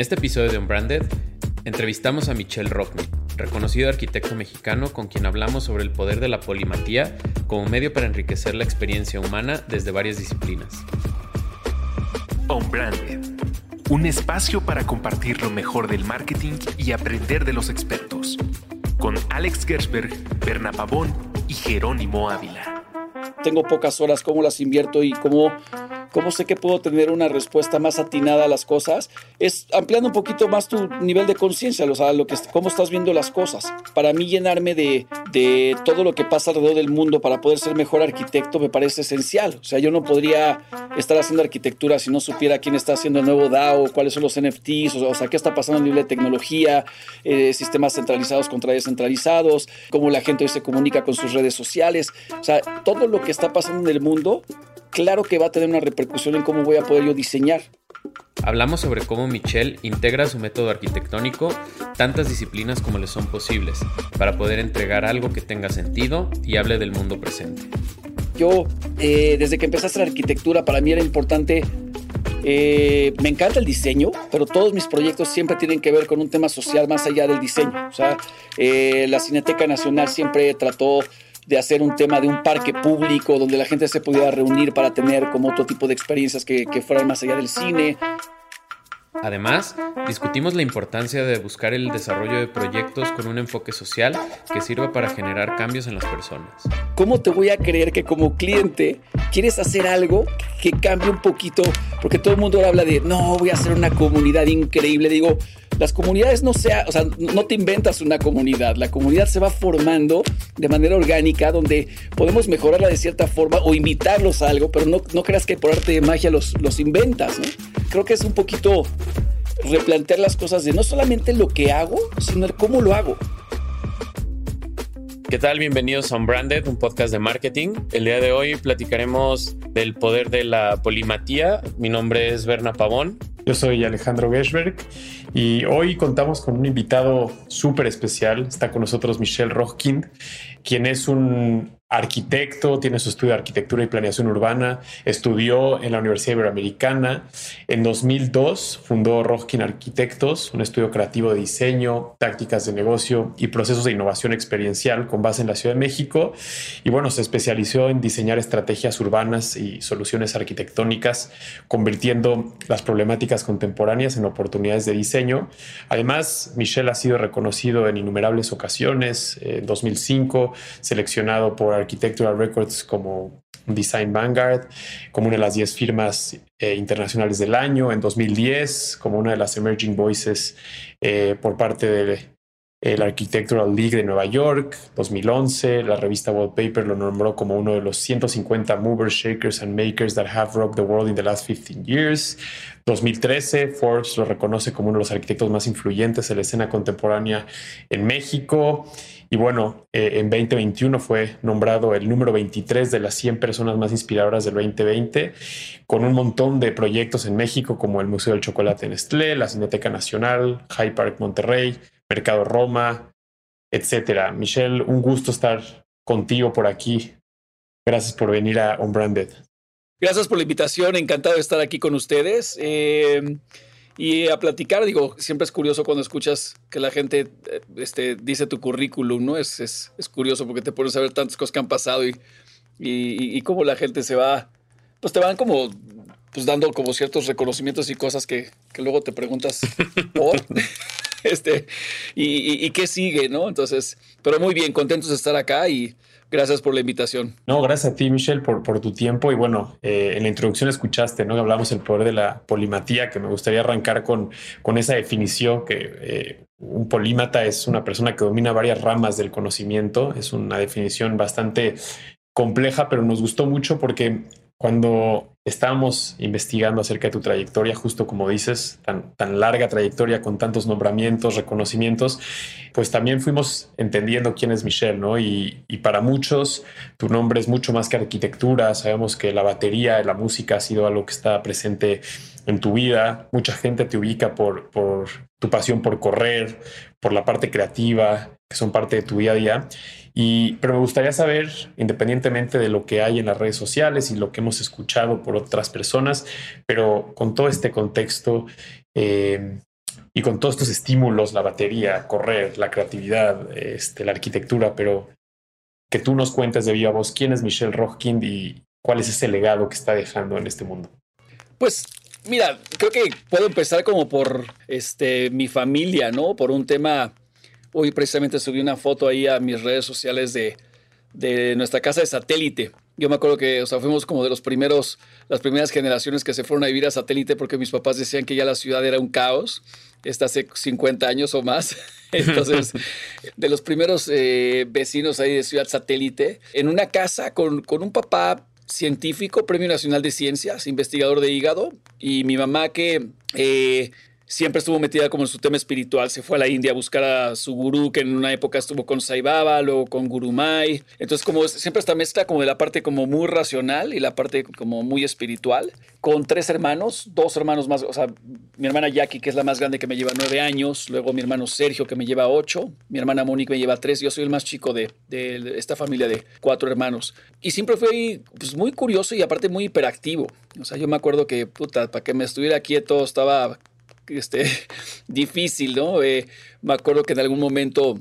este episodio de Unbranded, entrevistamos a Michelle Rockney, reconocido arquitecto mexicano con quien hablamos sobre el poder de la polimatía como medio para enriquecer la experiencia humana desde varias disciplinas. Unbranded, un espacio para compartir lo mejor del marketing y aprender de los expertos, con Alex Gersberg, Berna Pavón y Jerónimo Ávila. Tengo pocas horas, cómo las invierto y cómo cómo sé que puedo tener una respuesta más atinada a las cosas, es ampliando un poquito más tu nivel de conciencia, o sea, lo que, cómo estás viendo las cosas. Para mí llenarme de, de todo lo que pasa alrededor del mundo para poder ser mejor arquitecto me parece esencial. O sea, yo no podría estar haciendo arquitectura si no supiera quién está haciendo el nuevo DAO, cuáles son los NFTs, o sea, qué está pasando a nivel de tecnología, eh, sistemas centralizados contra descentralizados, cómo la gente hoy se comunica con sus redes sociales. O sea, todo lo que está pasando en el mundo claro que va a tener una repercusión en cómo voy a poder yo diseñar. Hablamos sobre cómo Michelle integra su método arquitectónico tantas disciplinas como le son posibles, para poder entregar algo que tenga sentido y hable del mundo presente. Yo, eh, desde que empecé a hacer arquitectura, para mí era importante eh, me encanta el diseño, pero todos mis proyectos siempre tienen que ver con un tema social más allá del diseño. O sea, eh, la Cineteca Nacional siempre trató de hacer un tema de un parque público donde la gente se pudiera reunir para tener como otro tipo de experiencias que, que fueran más allá del cine. Además, discutimos la importancia de buscar el desarrollo de proyectos con un enfoque social que sirva para generar cambios en las personas. ¿Cómo te voy a creer que como cliente quieres hacer algo que cambie un poquito? Porque todo el mundo habla de, no, voy a hacer una comunidad increíble. Digo, las comunidades no sea, o sea, no te inventas una comunidad, la comunidad se va formando de manera orgánica donde podemos mejorarla de cierta forma o invitarlos a algo, pero no, no creas que por arte de magia los, los inventas. Creo que es un poquito replantear las cosas de no solamente lo que hago, sino el cómo lo hago. ¿Qué tal? Bienvenidos a Unbranded, un podcast de marketing. El día de hoy platicaremos del poder de la polimatía. Mi nombre es Berna Pavón. Yo soy Alejandro Geschberg y hoy contamos con un invitado súper especial. Está con nosotros Michelle Rochkind, quien es un arquitecto, tiene su estudio de arquitectura y planeación urbana, estudió en la Universidad Iberoamericana. En 2002 fundó Roskin Arquitectos, un estudio creativo de diseño, tácticas de negocio y procesos de innovación experiencial con base en la Ciudad de México. Y bueno, se especializó en diseñar estrategias urbanas y soluciones arquitectónicas, convirtiendo las problemáticas contemporáneas en oportunidades de diseño. Además, Michelle ha sido reconocido en innumerables ocasiones. En 2005, seleccionado por Architectural Records como Design Vanguard, como una de las 10 firmas eh, internacionales del año, en 2010 como una de las Emerging Voices eh, por parte de el Architectural League de Nueva York, 2011, la revista Wallpaper lo nombró como uno de los 150 movers, shakers and makers that have rocked the world in the last 15 years. 2013, Forbes lo reconoce como uno de los arquitectos más influyentes en la escena contemporánea en México. Y bueno, eh, en 2021 fue nombrado el número 23 de las 100 personas más inspiradoras del 2020, con un montón de proyectos en México como el Museo del Chocolate en Estlé, la Cineteca Nacional, High Park Monterrey, Mercado Roma, etcétera. Michelle, un gusto estar contigo por aquí. Gracias por venir a Unbranded. Gracias por la invitación, encantado de estar aquí con ustedes. Eh, y a platicar, digo, siempre es curioso cuando escuchas que la gente eh, este, dice tu currículum, ¿no? Es, es, es, curioso porque te pones a ver tantas cosas que han pasado y, y, y cómo la gente se va, pues te van como pues dando como ciertos reconocimientos y cosas que, que luego te preguntas por. este, y, y, qué sigue, ¿no? Entonces, pero muy bien, contentos de estar acá y Gracias por la invitación. No, gracias a ti, Michelle, por, por tu tiempo. Y bueno, eh, en la introducción escuchaste, ¿no? Hablamos del poder de la polimatía, que me gustaría arrancar con, con esa definición que eh, un polímata es una persona que domina varias ramas del conocimiento. Es una definición bastante compleja, pero nos gustó mucho porque cuando estábamos investigando acerca de tu trayectoria, justo como dices, tan, tan larga trayectoria con tantos nombramientos, reconocimientos, pues también fuimos entendiendo quién es Michelle, ¿no? Y, para muchos tu nombre es mucho más que arquitectura, sabemos que la batería, la música ha sido algo que está presente en tu vida, mucha gente te ubica por, por tu pasión por correr, por la parte creativa, que son parte de tu día a día. Y, pero me gustaría saber, independientemente de lo que hay en las redes sociales y lo que hemos escuchado por otras personas, pero con todo este contexto, eh, y con todos estos estímulos, la batería, correr, la creatividad, este, la arquitectura, pero que tú nos cuentes de viva voz quién es Michelle Rochkind y cuál es ese legado que está dejando en este mundo. Pues mira, creo que puedo empezar como por este, mi familia, ¿no? Por un tema, hoy precisamente subí una foto ahí a mis redes sociales de, de nuestra casa de satélite. Yo me acuerdo que, o sea, fuimos como de los primeros, las primeras generaciones que se fueron a vivir a satélite porque mis papás decían que ya la ciudad era un caos, está hace 50 años o más. Entonces, de los primeros eh, vecinos ahí de Ciudad Satélite, en una casa con, con un papá científico, Premio Nacional de Ciencias, investigador de hígado, y mi mamá que eh, siempre estuvo metida como en su tema espiritual. Se fue a la India a buscar a su gurú, que en una época estuvo con Sai Baba, luego con Gurumai. Entonces, como siempre esta mezcla como de la parte como muy racional y la parte como muy espiritual, con tres hermanos, dos hermanos más, o sea, mi hermana Jackie, que es la más grande, que me lleva nueve años, luego mi hermano Sergio, que me lleva ocho, mi hermana Mónica me lleva tres, yo soy el más chico de, de esta familia de cuatro hermanos. Y siempre fui pues, muy curioso y aparte muy hiperactivo. O sea, yo me acuerdo que, puta, para que me estuviera quieto estaba este, difícil, ¿no? Eh, me acuerdo que en algún momento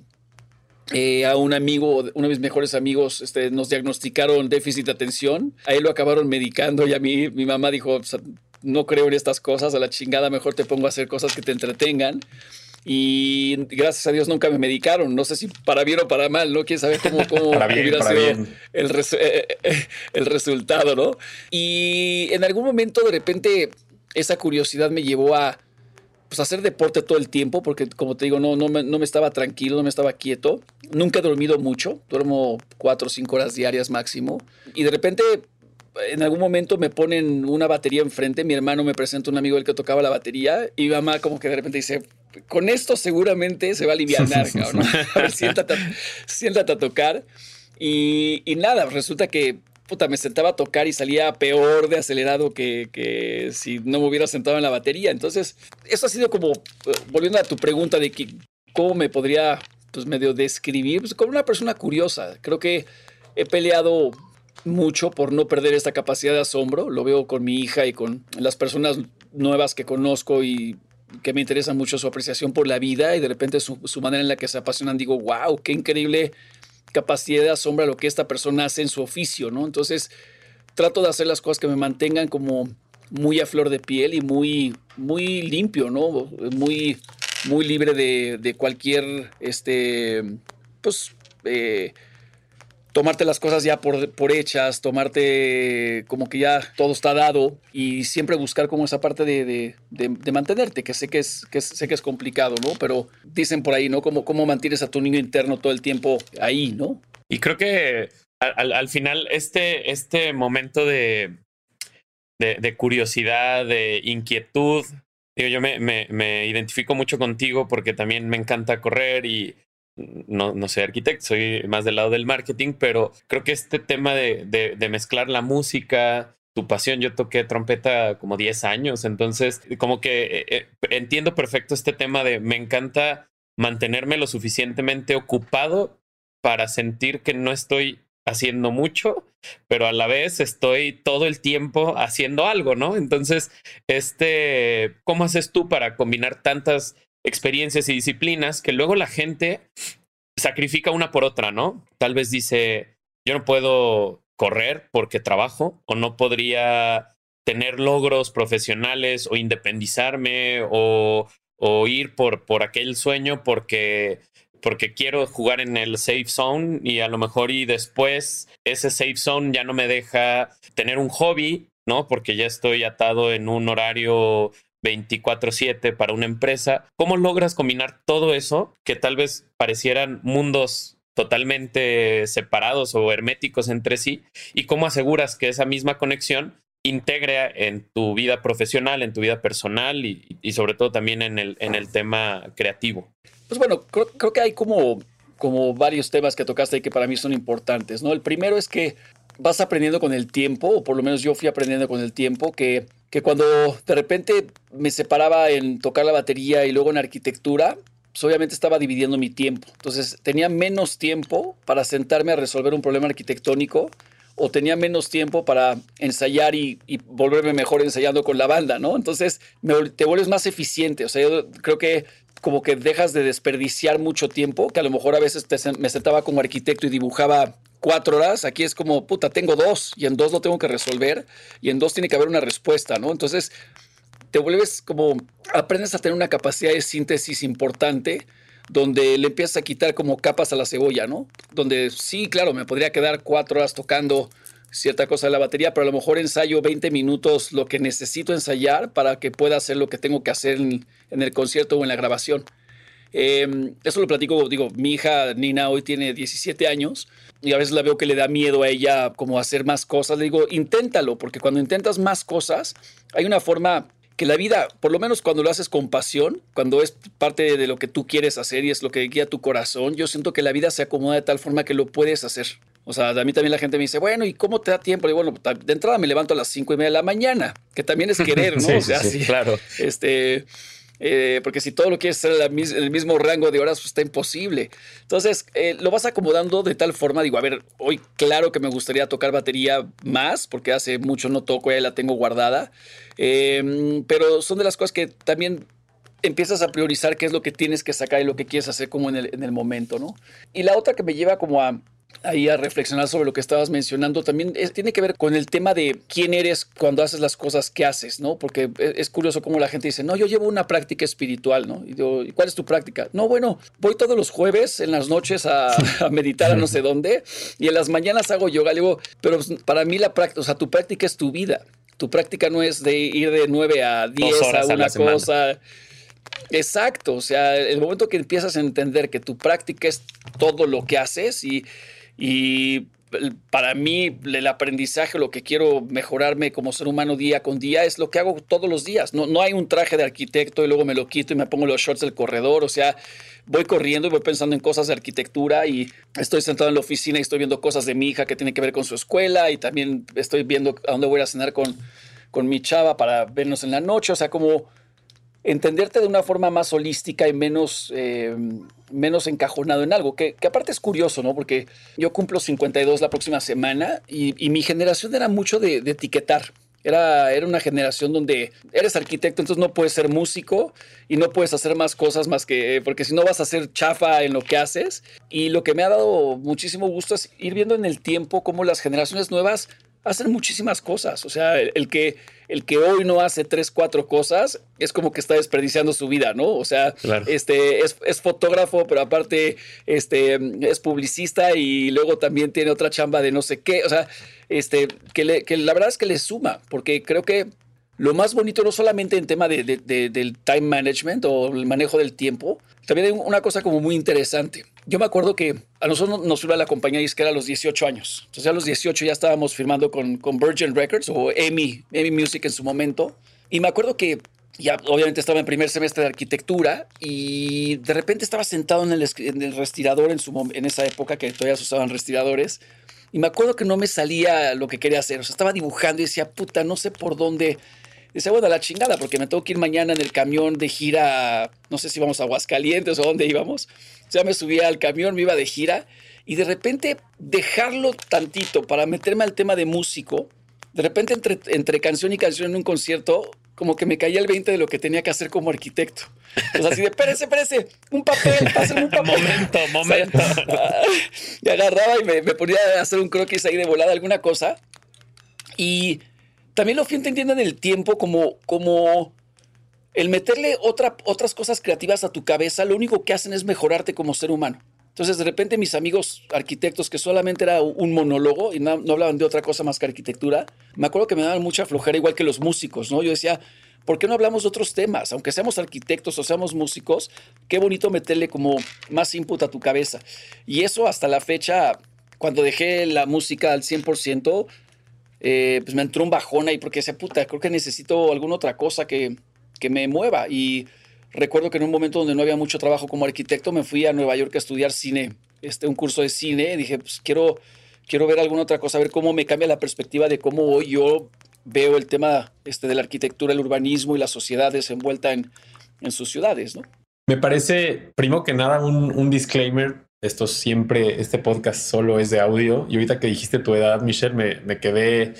eh, a un amigo, uno de mis mejores amigos, este, nos diagnosticaron déficit de atención. A él lo acabaron medicando y a mí mi mamá dijo, no creo en estas cosas, a la chingada mejor te pongo a hacer cosas que te entretengan. Y gracias a Dios nunca me medicaron. No sé si para bien o para mal, ¿no? Quién sabe cómo, cómo hubiera sido el, eh, el resultado, ¿no? Y en algún momento de repente esa curiosidad me llevó a pues, hacer deporte todo el tiempo, porque como te digo, no, no, me, no me estaba tranquilo, no me estaba quieto. Nunca he dormido mucho, duermo cuatro o cinco horas diarias máximo. Y de repente, en algún momento me ponen una batería enfrente, mi hermano me presenta un amigo el que tocaba la batería, y mi mamá como que de repente dice, con esto seguramente se va a aliviar, cabrón. A ver, siéntate, siéntate a tocar. Y, y nada, resulta que puta, me sentaba a tocar y salía peor de acelerado que, si no me hubiera sentado en la batería. Entonces, eso ha sido como, eh, volviendo a tu pregunta de que, cómo me podría, pues medio describir, pues como una persona curiosa. Creo que he peleado mucho por no perder esta capacidad de asombro. Lo veo con mi hija y con las personas nuevas que conozco y que me interesa mucho su apreciación por la vida y de repente su, su manera en la que se apasionan. Digo, wow, qué increíble capacidad de asombra lo que esta persona hace en su oficio, ¿no? Entonces, trato de hacer las cosas que me mantengan como muy a flor de piel y muy, muy limpio, ¿no? Muy, muy libre de, de cualquier, este, pues, eh, tomarte las cosas ya por, por, hechas, tomarte como que ya todo está dado y siempre buscar como esa parte de, de, mantenerte, que sé que, es, que sé que es complicado, ¿no? Pero dicen por ahí, ¿no? Como cómo mantienes a tu niño interno todo el tiempo ahí, ¿no? Y creo que al, al final este, este momento de, de, curiosidad, de inquietud, digo, yo me, me identifico mucho contigo porque también me encanta correr y no, no soy arquitecto, soy más del lado del marketing, pero creo que este tema de, de, mezclar la música, tu pasión, yo toqué trompeta como 10 años, entonces como que eh, eh, entiendo perfecto este tema de me encanta mantenerme lo suficientemente ocupado para sentir que no estoy haciendo mucho, pero a la vez estoy todo el tiempo haciendo algo, ¿no? Entonces, este, ¿cómo haces tú para combinar tantas experiencias y disciplinas que luego la gente sacrifica una por otra, ¿no? Tal vez dice, yo no puedo correr porque trabajo o no podría tener logros profesionales o independizarme o, ir por, por aquel sueño porque, porque quiero jugar en el safe zone y a lo mejor y después ese safe zone ya no me deja tener un hobby, ¿no? Porque ya estoy atado en un horario 24/7 para una empresa. ¿Cómo logras combinar todo eso que tal vez parecieran mundos totalmente separados o herméticos entre sí? ¿Y cómo aseguras que esa misma conexión integre en tu vida profesional, en tu vida personal y, sobre todo también en el, en el tema creativo? Pues bueno, creo, creo que hay como, como varios temas que tocaste y que para mí son importantes, ¿no? El primero es que vas aprendiendo con el tiempo, o por lo menos yo fui aprendiendo con el tiempo, que, que cuando de repente me separaba en tocar la batería y luego en arquitectura, pues obviamente estaba dividiendo mi tiempo. Entonces tenía menos tiempo para sentarme a resolver un problema arquitectónico o tenía menos tiempo para ensayar y, volverme mejor ensayando con la banda, ¿no? Entonces te vuelves más eficiente. O sea, yo creo que como que dejas de desperdiciar mucho tiempo, que a lo mejor a veces me sentaba como arquitecto y dibujaba cuatro horas, aquí es como, puta, tengo dos y en dos lo tengo que resolver y en dos tiene que haber una respuesta, ¿no? Entonces te vuelves como, aprendes a tener una capacidad de síntesis importante donde le empiezas a quitar como capas a la cebolla, ¿no? Donde sí, claro, me podría quedar cuatro horas tocando cierta cosa de la batería, pero a lo mejor ensayo 20 minutos lo que necesito ensayar para que pueda hacer lo que tengo que hacer en, el concierto o en la grabación. Em, eso lo platico, digo, mi hija Nina hoy tiene 17 años y a veces la veo que le da miedo a ella como hacer más cosas. Le digo, inténtalo, porque cuando intentas más cosas, hay una forma que la vida, por lo menos cuando lo haces con pasión, cuando es parte de lo que tú quieres hacer y es lo que guía tu corazón, yo siento que la vida se acomoda de tal forma que lo puedes hacer. O sea, a mí también la gente me dice, bueno, ¿y cómo te da tiempo? Y bueno, de entrada me levanto a las cinco y media de la mañana, que también es querer, ¿no? o sea, sí, claro. Este, eh, porque si todo lo quieres hacer en el mismo rango de horas, pues está imposible. Entonces, eh, lo vas acomodando de tal forma, digo, a ver, hoy claro que me gustaría tocar batería más, porque hace mucho no toco, ya la tengo guardada, em, pero son de las cosas que también empiezas a priorizar qué es lo que tienes que sacar y lo que quieres hacer como en el, en el momento, ¿no? Y la otra que me lleva como a ahí a reflexionar sobre lo que estabas mencionando, también tiene que ver con el tema de quién eres cuando haces las cosas que haces, ¿no? Porque es curioso cómo la gente dice, no, yo llevo una práctica espiritual, ¿no? Y digo, ¿cuál es tu práctica? No, bueno, voy todos los jueves en las noches a, meditar a no sé dónde y en las mañanas hago yoga. Le digo, pero pues, para mí la práctica, o sea, tu práctica es tu vida. Tu práctica no es de ir de 9 a 10 a una cosa. Exacto, o sea, el momento que empiezas a entender que tu práctica es todo lo que haces y y para mí el aprendizaje, lo que quiero mejorarme como ser humano día con día es lo que hago todos los días. No, no hay un traje de arquitecto y luego me lo quito y me pongo los shorts del corredor. O sea, voy corriendo y voy pensando en cosas de arquitectura y estoy sentado en la oficina y estoy viendo cosas de mi hija que tienen que ver con su escuela y también estoy viendo a dónde voy a cenar con, con mi chava para vernos en la noche. O sea, como entenderte de una forma más holística y menos, eh, menos encajonado en algo, que, aparte es curioso, ¿no? Porque yo cumplo 52 la próxima semana y, mi generación era mucho de, etiquetar. Era, era, una generación donde eres arquitecto, entonces no puedes ser músico y no puedes hacer más cosas más que, porque si no vas a hacer chafa en lo que haces. Y lo que me ha dado muchísimo gusto es ir viendo en el tiempo cómo las generaciones nuevas hacen muchísimas cosas. O sea, el, que, el que hoy no hace tres, cuatro cosas es como que está desperdiciando su vida, ¿no? O sea, este, es, fotógrafo, pero aparte este, es publicista y luego también tiene otra chamba de no sé qué. O sea, este, que, que la verdad es que le suma, porque creo que lo más bonito no solamente en tema de, del time management o el manejo del tiempo, también hay una cosa como muy interesante. Yo me acuerdo que a nosotros nos iba la compañía disquera a los 18 años. Entonces a los 18 ya estábamos firmando con, con Virgin Records o EMI, EMI Music en su momento. Y me acuerdo que ya obviamente estaba en primer semestre de arquitectura y de repente estaba sentado en el, en el respirador en, su, en esa época que todavía se usaban respiradores. Y me acuerdo que no me salía lo que quería hacer. O sea, estaba dibujando y decía, puta, no sé por dónde Dice, bueno, la chingada, porque me tengo que ir mañana en el camión de gira, no sé si vamos a Aguascalientes o dónde íbamos. Ya me subía al camión, me iba de gira y de repente dejarlo tantito para meterme al tema de músico, de repente entre, entre canción y canción en un concierto, como que me caía el 20 de lo que tenía que hacer como arquitecto. O sea, así de, espérese, espérese, un papel, pásenme un papel. Momento, momento. y agarraba y me, me ponía a hacer un croquis ahí de volada, alguna cosa. Y también lo fui entendiendo en el tiempo como, como el meterle otra, otras cosas creativas a tu cabeza, lo único que hacen es mejorarte como ser humano. Entonces, de repente, mis amigos arquitectos, que solamente era un monólogo y no, hablaban de otra cosa más que arquitectura, me acuerdo que me daban mucha flojera, igual que los músicos, ¿no? Yo decía, ¿por qué no hablamos de otros temas? Aunque seamos arquitectos o seamos músicos, qué bonito meterle como más input a tu cabeza. Y eso hasta la fecha, cuando dejé la música al 100%, eh, pues me entró un bajón ahí porque decía, puta, creo que necesito alguna otra cosa que, que me mueva. Y recuerdo que en un momento donde no había mucho trabajo como arquitecto, me fui a Nueva York a estudiar cine, este, un curso de cine. dije, pues quiero, quiero ver alguna otra cosa, ver cómo me cambia la perspectiva de cómo hoy yo veo el tema este, de la arquitectura, el urbanismo y la sociedad desenvuelta en, en sus ciudades, ¿no? Me parece, primero que nada, un disclaimer esto siempre, este podcast solo es de audio. Y ahorita que dijiste tu edad, Michelle, me, me quedé,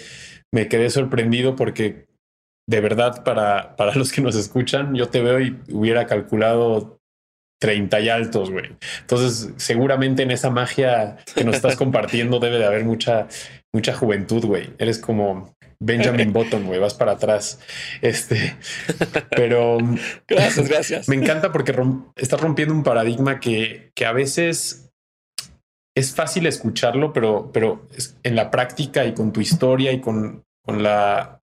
me quedé sorprendido porque de verdad, para, para los que nos escuchan, yo te veo y hubiera calculado 30 y altos, güey. Entonces, seguramente en esa magia que nos estás compartiendo debe de haber mucha, mucha juventud, güey. Eres como Benjamin Button, güey, vas para atrás. Este, pero gracias, gracias. Me encanta porque estás rompiendo un paradigma que, que a veces es fácil escucharlo, pero, pero en la práctica y con tu historia y con, con la,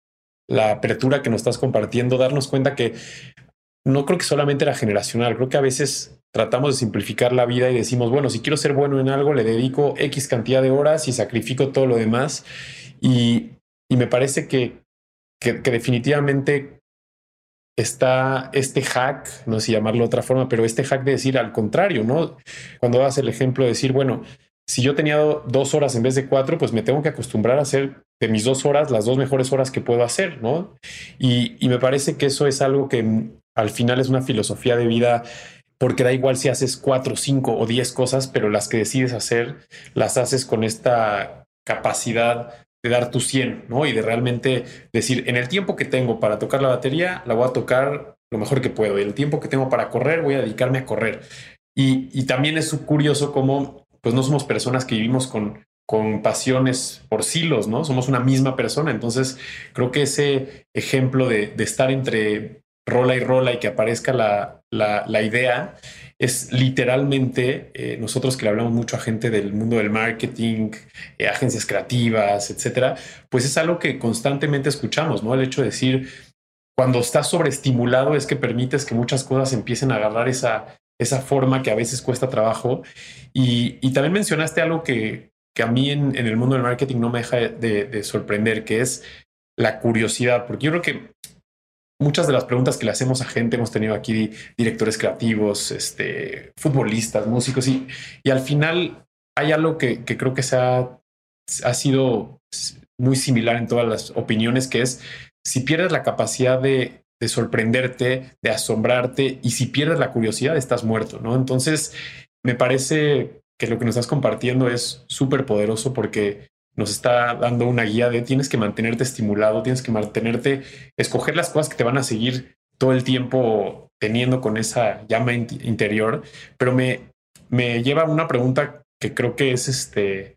la apertura que nos estás compartiendo, darnos cuenta que no creo que solamente era generacional, creo que a veces tratamos de simplificar la vida y decimos, bueno, si quiero ser bueno en algo, le dedico X cantidad de horas y sacrifico todo lo demás. Y, y me parece que, que, definitivamente está este hack, no sé si llamarlo de otra forma, pero este hack de decir al contrario, ¿no? Cuando das el ejemplo de decir, bueno, si yo tenía dos horas en vez de cuatro, pues me tengo que acostumbrar a hacer de mis dos horas las dos mejores horas que puedo hacer, ¿no? Y, y me parece que eso es algo que al final es una filosofía de vida porque da igual si haces cuatro, cinco o diez cosas, pero las que decides hacer las haces con esta capacidad de dar tu 100, ¿no? Y de realmente decir, en el tiempo que tengo para tocar la batería, la voy a tocar lo mejor que puedo. Y el tiempo que tengo para correr, voy a dedicarme a correr. Y, y también es curioso cómo, pues no somos personas que vivimos con, con pasiones por silos, ¿no? Somos una misma persona. Entonces, creo que ese ejemplo de, de estar entre rola y rola y que aparezca la, la, idea es literalmente eh, nosotros que le hablamos mucho a gente del mundo del marketing, eh, agencias creativas, etcétera, pues es algo que constantemente escuchamos, ¿no? El hecho de decir, cuando estás sobreestimulado es que permites que muchas cosas empiecen a agarrar esa, esa forma que a veces cuesta trabajo. Y, y también mencionaste algo que, que a mí en, el mundo del marketing no me deja de, de sorprender, que es la curiosidad, porque yo creo que muchas de las preguntas que le hacemos a gente, hemos tenido aquí directores creativos, este, futbolistas, músicos, y, y al final hay algo que, que creo que se ha, ha, sido muy similar en todas las opiniones, que es si pierdes la capacidad de, de sorprenderte, de asombrarte, y si pierdes la curiosidad, estás muerto, ¿no? Entonces, me parece que lo que nos estás compartiendo es súper poderoso porque nos está dando una guía de tienes que mantenerte estimulado, tienes que mantenerte, escoger las cosas que te van a seguir todo el tiempo teniendo con esa llama interior. Pero me, me lleva a una pregunta que creo que es este,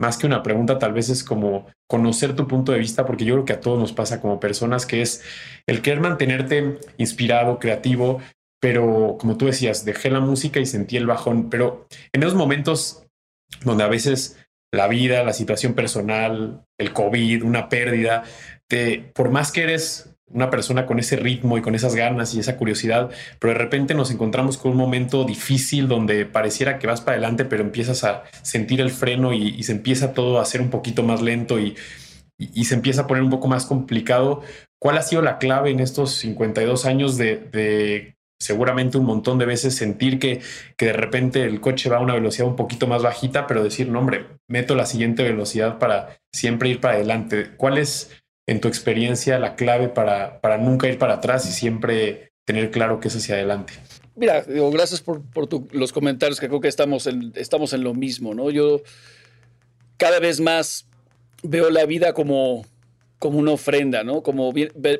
más que una pregunta, tal vez es como conocer tu punto de vista, porque yo creo que a todos nos pasa como personas, que es el querer mantenerte inspirado, creativo, pero como tú decías, dejé la música y sentí el bajón, pero en esos momentos donde a veces la vida, la situación personal, el COVID, una pérdida, te, por más que eres una persona con ese ritmo y con esas ganas y esa curiosidad, pero de repente nos encontramos con un momento difícil donde pareciera que vas para adelante, pero empiezas a sentir el freno y, se empieza todo a ser un poquito más lento y, y, se empieza a poner un poco más complicado. ¿Cuál ha sido la clave en estos 52 años de seguramente un montón de veces sentir que, que de repente el coche va a una velocidad un poquito más bajita, pero decir, no, hombre, meto la siguiente velocidad para siempre ir para adelante. ¿Cuál es, en tu experiencia, la clave para, para nunca ir para atrás y siempre tener claro que es hacia adelante? Mira, digo, gracias por, por tu, los comentarios, que creo que estamos en, estamos en lo mismo, ¿no? Yo cada vez más veo la vida como, como una ofrenda, ¿no? Como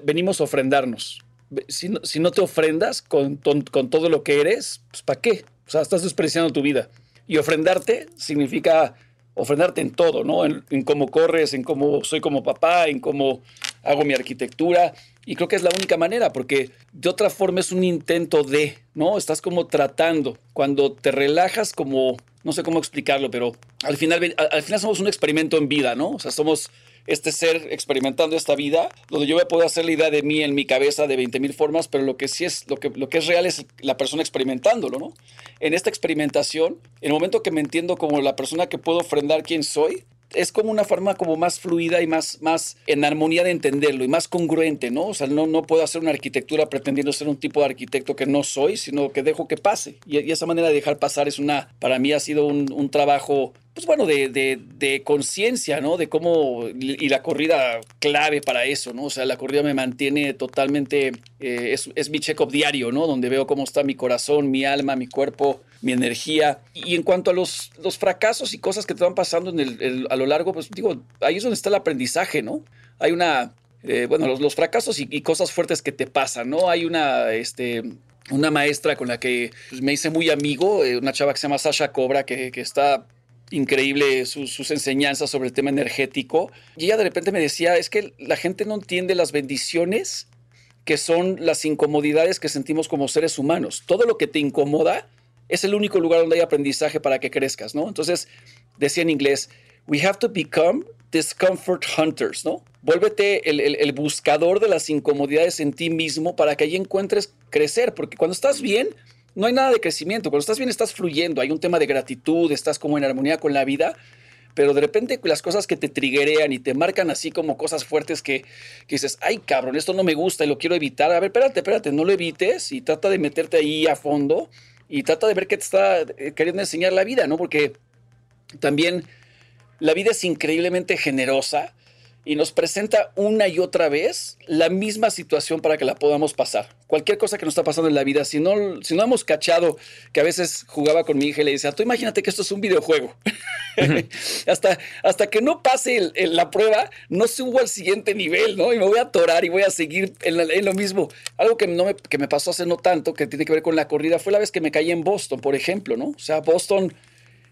venimos a ofrendarnos si no, si no te ofrendas con, con, todo lo que eres, pues ¿para qué? O sea, estás despreciando tu vida. Y ofrendarte significa ofrendarte en todo, ¿no? En, cómo corres, en cómo soy como papá, en cómo hago mi arquitectura. Y creo que es la única manera, porque de otra forma es un intento de, ¿no? Estás como tratando. Cuando te relajas, como, no sé cómo explicarlo, pero al final, al, al final somos un experimento en vida, ¿no? O sea, somos este ser experimentando esta vida, donde yo voy a poder hacer la idea de mí en mi cabeza de 20 mil formas, pero lo que sí es, lo que, lo que es real es la persona experimentándolo, ¿no? En esta experimentación, en el momento que me entiendo como la persona que puedo ofrendar quién soy, es como una forma como más fluida y más, más en armonía de entenderlo y más congruente, ¿no? O sea, no, no puedo hacer una arquitectura pretendiendo ser un tipo de arquitecto que no soy, sino que dejo que pase. Y, esa manera de dejar pasar es una, para mí ha sido un, un trabajo pues bueno, de, de, conciencia, ¿no? De cómo, y la corrida clave para eso, ¿no? O sea, la corrida me mantiene totalmente, eh, es, es, mi check-up diario, ¿no? Donde veo cómo está mi corazón, mi alma, mi cuerpo, mi energía. Y en cuanto a los, los fracasos y cosas que te van pasando en el, a lo largo, pues digo, ahí es donde está el aprendizaje, ¿no? Hay una, eh, bueno, los, los fracasos y, cosas fuertes que te pasan, ¿no? Hay una, este, una maestra con la que pues, me hice muy amigo, eh, una chava que se llama Sasha Cobra, que, que está increíble sus, enseñanzas sobre el tema energético. Y ella de repente me decía, es que la gente no entiende las bendiciones que son las incomodidades que sentimos como seres humanos. Todo lo que te incomoda es el único lugar donde hay aprendizaje para que crezcas, ¿no? Entonces, decía en inglés, we have to become discomfort hunters, ¿no? Vuélvete el, el buscador de las incomodidades en ti mismo para que allí encuentres crecer, porque cuando estás bien, no hay nada de crecimiento. Cuando estás bien, estás fluyendo. Hay un tema de gratitud, estás como en armonía con la vida. Pero de repente las cosas que te triguerean y te marcan así como cosas fuertes que, dices, ay cabrón, esto no me gusta y lo quiero evitar. A ver, espérate, espérate, no lo evites y trata de meterte ahí a fondo y trata de ver qué te está eh, queriendo enseñar la vida, ¿no? Porque también la vida es increíblemente generosa y nos presenta una y otra vez la misma situación para que la podamos pasar. Cualquier cosa que nos está pasando en la vida, si no, si no hemos cachado que a veces jugaba con mi hija y le decía, tú imagínate que esto es un videojuego. hasta, hasta que no pase la prueba, no subo al siguiente nivel, ¿no? Y me voy a atorar y voy a seguir en, lo mismo. Algo que, no me, que me pasó hace no tanto, que tiene que ver con la corrida, fue la vez que me caí en Boston, por ejemplo, ¿no? O sea, Boston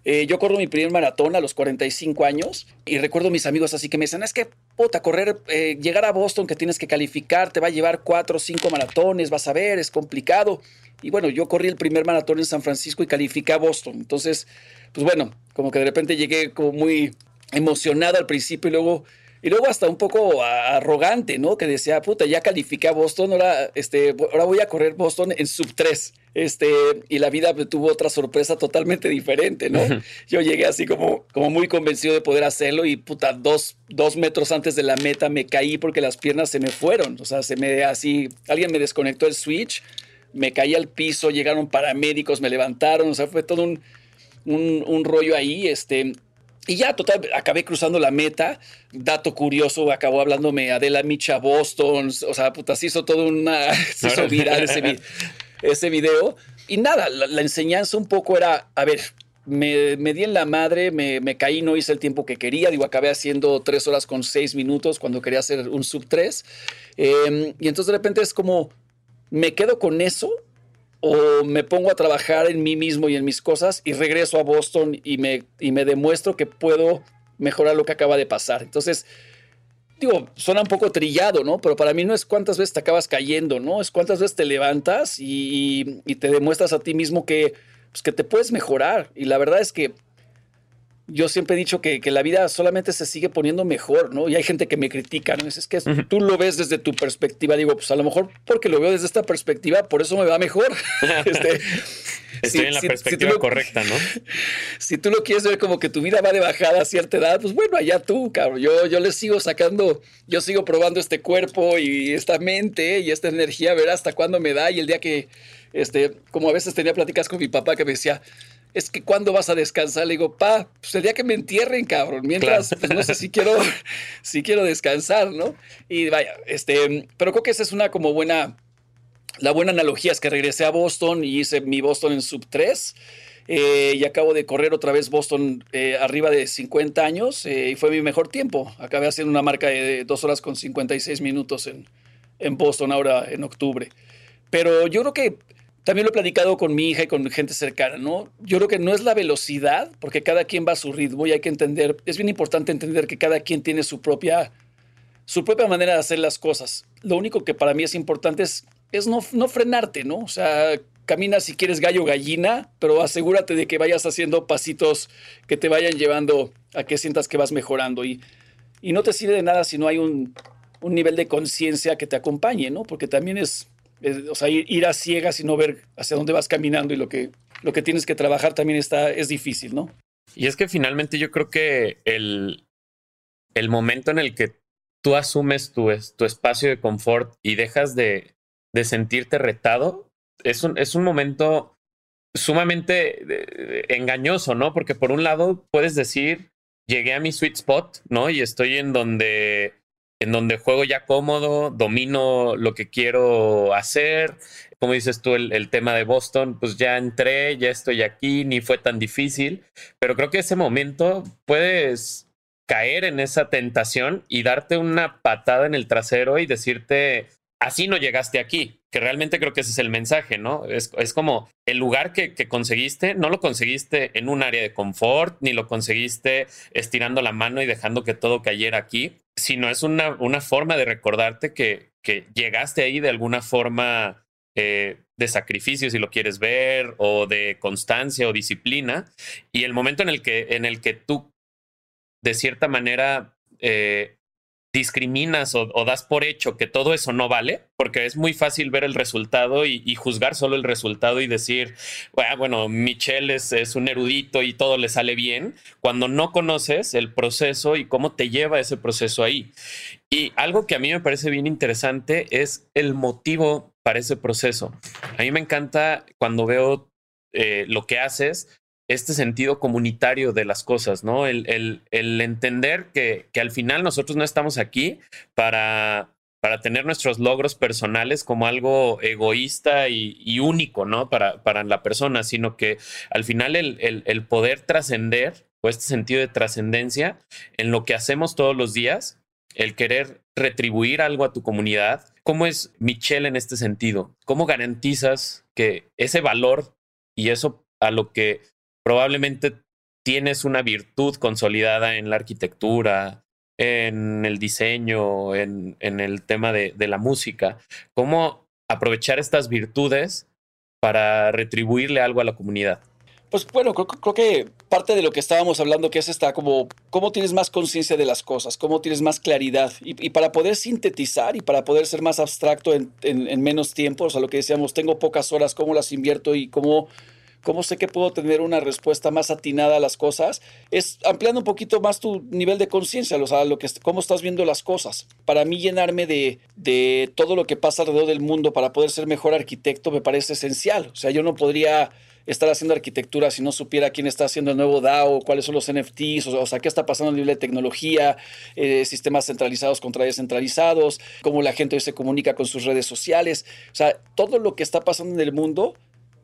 eh, yo corro mi primer maratón a los 45 años y recuerdo mis amigos así que me dicen, es que, puta, correr, eh, llegar a Boston que tienes que calificar, te va a llevar cuatro o cinco maratones, vas a ver, es complicado. Y bueno, yo corrí el primer maratón en San Francisco y califiqué a Boston. Entonces, pues bueno, como que de repente llegué como muy emocionado al principio y luego y luego hasta un poco arrogante, ¿no? Que decía, puta, ya califiqué a Boston, ahora, este, ahora voy a correr Boston en sub 3. Este, y la vida tuvo otra sorpresa totalmente diferente, ¿no? Yo llegué así como, como muy convencido de poder hacerlo y puta, dos, dos metros antes de la meta me caí porque las piernas se me fueron. O sea, se me así, alguien me desconectó el switch, me caí al piso, llegaron paramédicos, me levantaron, o sea, fue todo un, un, un rollo ahí, este, y ya, total, acabé cruzando la meta. Dato curioso, acabó hablándome Adela Micha Boston. O sea, puta, se hizo todo una. Se hizo viral ese, ese video. Y nada, la, enseñanza un poco era: a ver, me, me di en la madre, me, me, caí, no hice el tiempo que quería. Digo, acabé haciendo tres horas con seis minutos cuando quería hacer un sub tres. Em, y entonces de repente es como: me quedo con eso o me pongo a trabajar en mí mismo y en mis cosas y regreso a Boston y me, y me demuestro que puedo mejorar lo que acaba de pasar. Entonces, digo, suena un poco trillado, ¿no? Pero para mí no es cuántas veces te acabas cayendo, ¿no? Es cuántas veces te levantas y, te demuestras a ti mismo que, pues, que te puedes mejorar. Y la verdad es que yo siempre he dicho que, la vida solamente se sigue poniendo mejor, ¿no? Y hay gente que me critica, ¿no? Es, que tú lo ves desde tu perspectiva. Digo, pues a lo mejor porque lo veo desde esta perspectiva, por eso me va mejor. este, Estoy en la perspectiva correcta, ¿no? Si tú lo quieres ver como que tu vida va de bajada a cierta edad, pues bueno, allá tú, cabrón. Yo, yo le sigo sacando, yo sigo probando este cuerpo y esta mente y esta energía, ver hasta cuándo me da. Y el día que, este, como a veces tenía pláticas con mi papá que me decía, es que cuando vas a descansar, le digo, pa, pues el día que me entierren, cabrón, mientras, pues no sé si quiero, si quiero descansar, ¿no? Y vaya, este, pero creo que esa es una como buena, la buena analogía es que regresé a Boston y hice mi Boston en sub 3. Eh, y acabo de correr otra vez Boston eh, arriba de 50 años eh, y fue mi mejor tiempo. Acabé haciendo una marca de 2 horas con 56 minutos en, en Boston ahora en octubre. Pero yo creo que también lo he platicado con mi hija y con gente cercana, ¿no? Yo creo que no es la velocidad, porque cada quien va a su ritmo y hay que entender, es bien importante entender que cada quien tiene su propia, su propia manera de hacer las cosas. Lo único que para mí es importante es, no, no frenarte, ¿no? O sea, camina si quieres gallo gallina, pero asegúrate de que vayas haciendo pasitos que te vayan llevando a que sientas que vas mejorando. Y, y no te sirve de nada si no hay un, un nivel de conciencia que te acompañe, ¿no? Porque también es o sea, ir, a ciegas y no ver hacia dónde vas caminando y lo que, lo que tienes que trabajar también está, es difícil, ¿no? Y es que finalmente yo creo que el, el momento en el que tú asumes tu, tu espacio de confort y dejas de, de sentirte retado, es un, es un momento sumamente eh, engañoso, ¿no? Porque por un lado puedes decir, llegué a mi sweet spot, ¿no? Y estoy en donde en donde juego ya cómodo, domino lo que quiero hacer. Como dices tú, el, tema de Boston, pues ya entré, ya estoy aquí, ni fue tan difícil. Pero creo que ese momento puedes caer en esa tentación y darte una patada en el trasero y decirte, así no llegaste aquí, que realmente creo que ese es el mensaje, ¿no? Es, es como el lugar que, que, conseguiste, no lo conseguiste en un área de confort, ni lo conseguiste estirando la mano y dejando que todo cayera aquí, sino es una, una forma de recordarte que, que llegaste ahí de alguna forma eh, de sacrificio, si lo quieres ver, o de constancia o disciplina, y el momento en el que, en el que tú, de cierta manera, eh, discriminas o, das por hecho que todo eso no vale, porque es muy fácil ver el resultado y, juzgar solo el resultado y decir, bueno, Michelle es, es, un erudito y todo le sale bien, cuando no conoces el proceso y cómo te lleva ese proceso ahí. Y algo que a mí me parece bien interesante es el motivo para ese proceso. A mí me encanta cuando veo eh, lo que haces, este sentido comunitario de las cosas, ¿no? El, entender que, que, al final nosotros no estamos aquí para, para tener nuestros logros personales como algo egoísta y, y único, ¿no? Para, para, la persona, sino que al final el, el poder trascender o este sentido de trascendencia en lo que hacemos todos los días, el querer retribuir algo a tu comunidad. ¿Cómo es Michelle en este sentido? ¿Cómo garantizas que ese valor y eso a lo que probablemente tienes una virtud consolidada en la arquitectura, en el diseño, en, el tema de, la música. ¿Cómo aprovechar estas virtudes para retribuirle algo a la comunidad? Pues bueno, creo, que parte de lo que estábamos hablando, que es esta, como cómo tienes más conciencia de las cosas, cómo tienes más claridad. Y, para poder sintetizar y para poder ser más abstracto en, en, en menos tiempo, o sea, lo que decíamos, tengo pocas horas, cómo las invierto y cómo cómo sé que puedo tener una respuesta más atinada a las cosas, es ampliando un poquito más tu nivel de conciencia, o sea, lo que, cómo estás viendo las cosas. Para mí llenarme de, de todo lo que pasa alrededor del mundo para poder ser mejor arquitecto me parece esencial. O sea, yo no podría estar haciendo arquitectura si no supiera quién está haciendo el nuevo DAO, cuáles son los NFTs, o, sea, qué está pasando a nivel de tecnología, eh, sistemas centralizados contra descentralizados, cómo la gente hoy se comunica con sus redes sociales. O sea, todo lo que está pasando en el mundo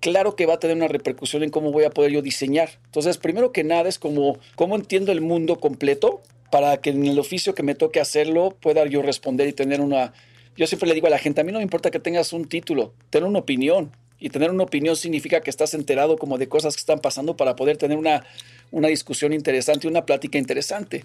claro que va a tener una repercusión en cómo voy a poder yo diseñar. Entonces, primero que nada es como cómo entiendo el mundo completo para que en el oficio que me toque hacerlo pueda yo responder y tener una... Yo siempre le digo a la gente, a mí no me importa que tengas un título, tener una opinión. Y tener una opinión significa que estás enterado como de cosas que están pasando para poder tener una, una discusión interesante, una plática interesante.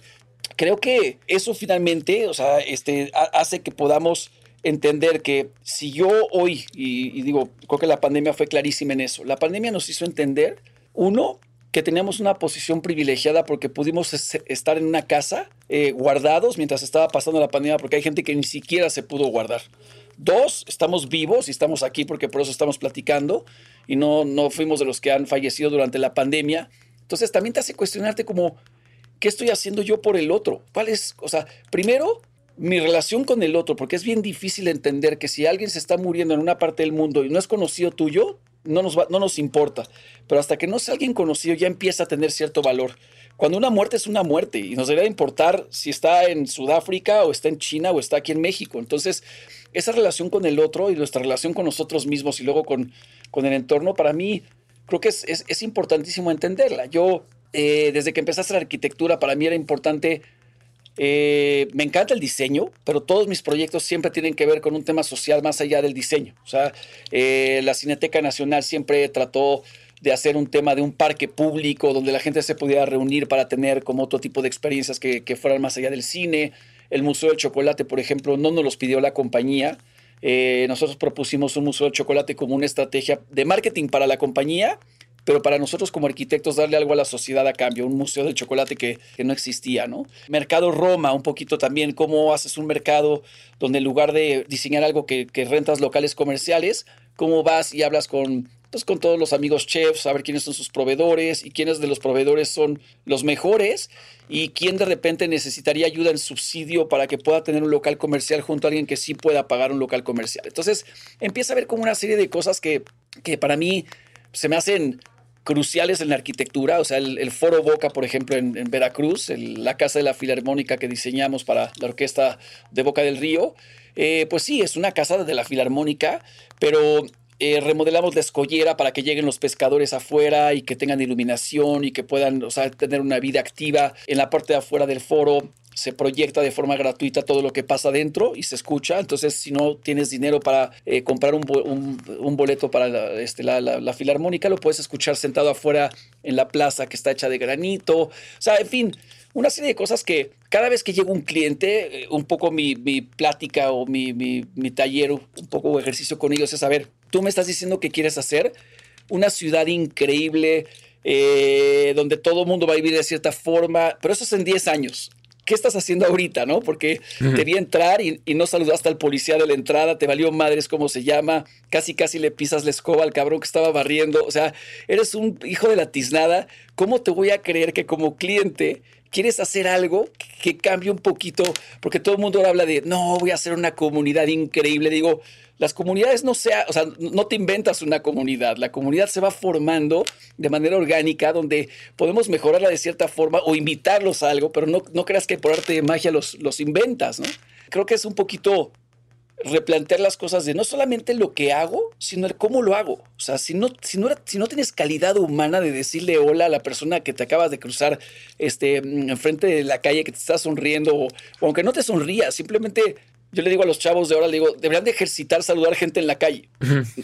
Creo que eso finalmente, o sea, este, hace que podamos entender que si yo hoy, y, y, digo, creo que la pandemia fue clarísima en eso, la pandemia nos hizo entender, uno, que teníamos una posición privilegiada porque pudimos estar en una casa eh, guardados mientras estaba pasando la pandemia, porque hay gente que ni siquiera se pudo guardar. Dos, estamos vivos y estamos aquí porque por eso estamos platicando y no, no fuimos de los que han fallecido durante la pandemia. Entonces también te hace cuestionarte como, ¿qué estoy haciendo yo por el otro? ¿Cuál es? O sea, primero, mi relación con el otro, porque es bien difícil entender que si alguien se está muriendo en una parte del mundo y no es conocido tuyo, no nos, no nos importa. Pero hasta que no sea alguien conocido ya empieza a tener cierto valor. Cuando una muerte es una muerte y nos debería importar si está en Sudáfrica o está en China o está aquí en México. Entonces, esa relación con el otro y nuestra relación con nosotros mismos y luego con, con el entorno, para mí creo que es, es, importantísimo entenderla. Yo, eh, desde que empecé a arquitectura, para mí era importante eh, me encanta el diseño, pero todos mis proyectos siempre tienen que ver con un tema social más allá del diseño. O sea, eh, la Cineteca Nacional siempre trató de hacer un tema de un parque público donde la gente se pudiera reunir para tener como otro tipo de experiencias que, fueran más allá del cine. El Museo del Chocolate, por ejemplo, no nos los pidió la compañía. Eh, nosotros propusimos un Museo del Chocolate como una estrategia de marketing para la compañía pero para nosotros como arquitectos darle algo a la sociedad a cambio, un museo del chocolate que, no existía, ¿no? Mercado Roma, un poquito también, cómo haces un mercado donde en lugar de diseñar algo que, rentas locales comerciales, cómo vas y hablas con pues con todos los amigos chefs, a ver quiénes son sus proveedores y quiénes de los proveedores son los mejores y quién de repente necesitaría ayuda en subsidio para que pueda tener un local comercial junto a alguien que sí pueda pagar un local comercial. Entonces empieza a ver como una serie de cosas que, que para mí se me hacen cruciales en la arquitectura, o sea, el, Foro Boca, por ejemplo, en, Veracruz, la casa de la Filarmónica que diseñamos para la orquesta de Boca del Río, eh, pues sí, es una casa de la Filarmónica, pero eh, remodelamos la escollera para que lleguen los pescadores afuera y que tengan iluminación y que puedan o sea, tener una vida activa en la parte de afuera del foro se proyecta de forma gratuita todo lo que pasa dentro y se escucha. Entonces, si no tienes dinero para eh, comprar un, boleto para la, este, la, filarmónica, lo puedes escuchar sentado afuera en la plaza que está hecha de granito. O sea, en fin, una serie de cosas que cada vez que llega un cliente, eh, un poco mi, plática o mi, mi, taller, un poco ejercicio con ellos es, a ver, tú me estás diciendo que quieres hacer una ciudad increíble, eh, donde todo el mundo va a vivir de cierta forma, pero eso es en 10 años. ¿qué estás haciendo ahorita, no? Porque te vi entrar y, no saludaste al policía de la entrada, te valió madres cómo se llama, casi casi le pisas la escoba al cabrón que estaba barriendo, o sea, eres un hijo de la tiznada, ¿cómo te voy a creer que como cliente quieres hacer algo que cambie un poquito? Porque todo el mundo habla de, no, voy a hacer una comunidad increíble, digo, las comunidades no sea, o sea, no te inventas una comunidad, la comunidad se va formando de manera orgánica donde podemos mejorarla de cierta forma o invitarlos a algo, pero no, no creas que por arte de magia los, los inventas, ¿no? Creo que es un poquito replantear las cosas de no solamente lo que hago, sino el cómo lo hago. O sea, si no, si no, si no tienes calidad humana de decirle hola a la persona que te acabas de cruzar este, enfrente de la calle que te está sonriendo, o, o aunque no te sonría, simplemente yo le digo a los chavos de ahora, le digo, deberían de ejercitar saludar gente en la calle.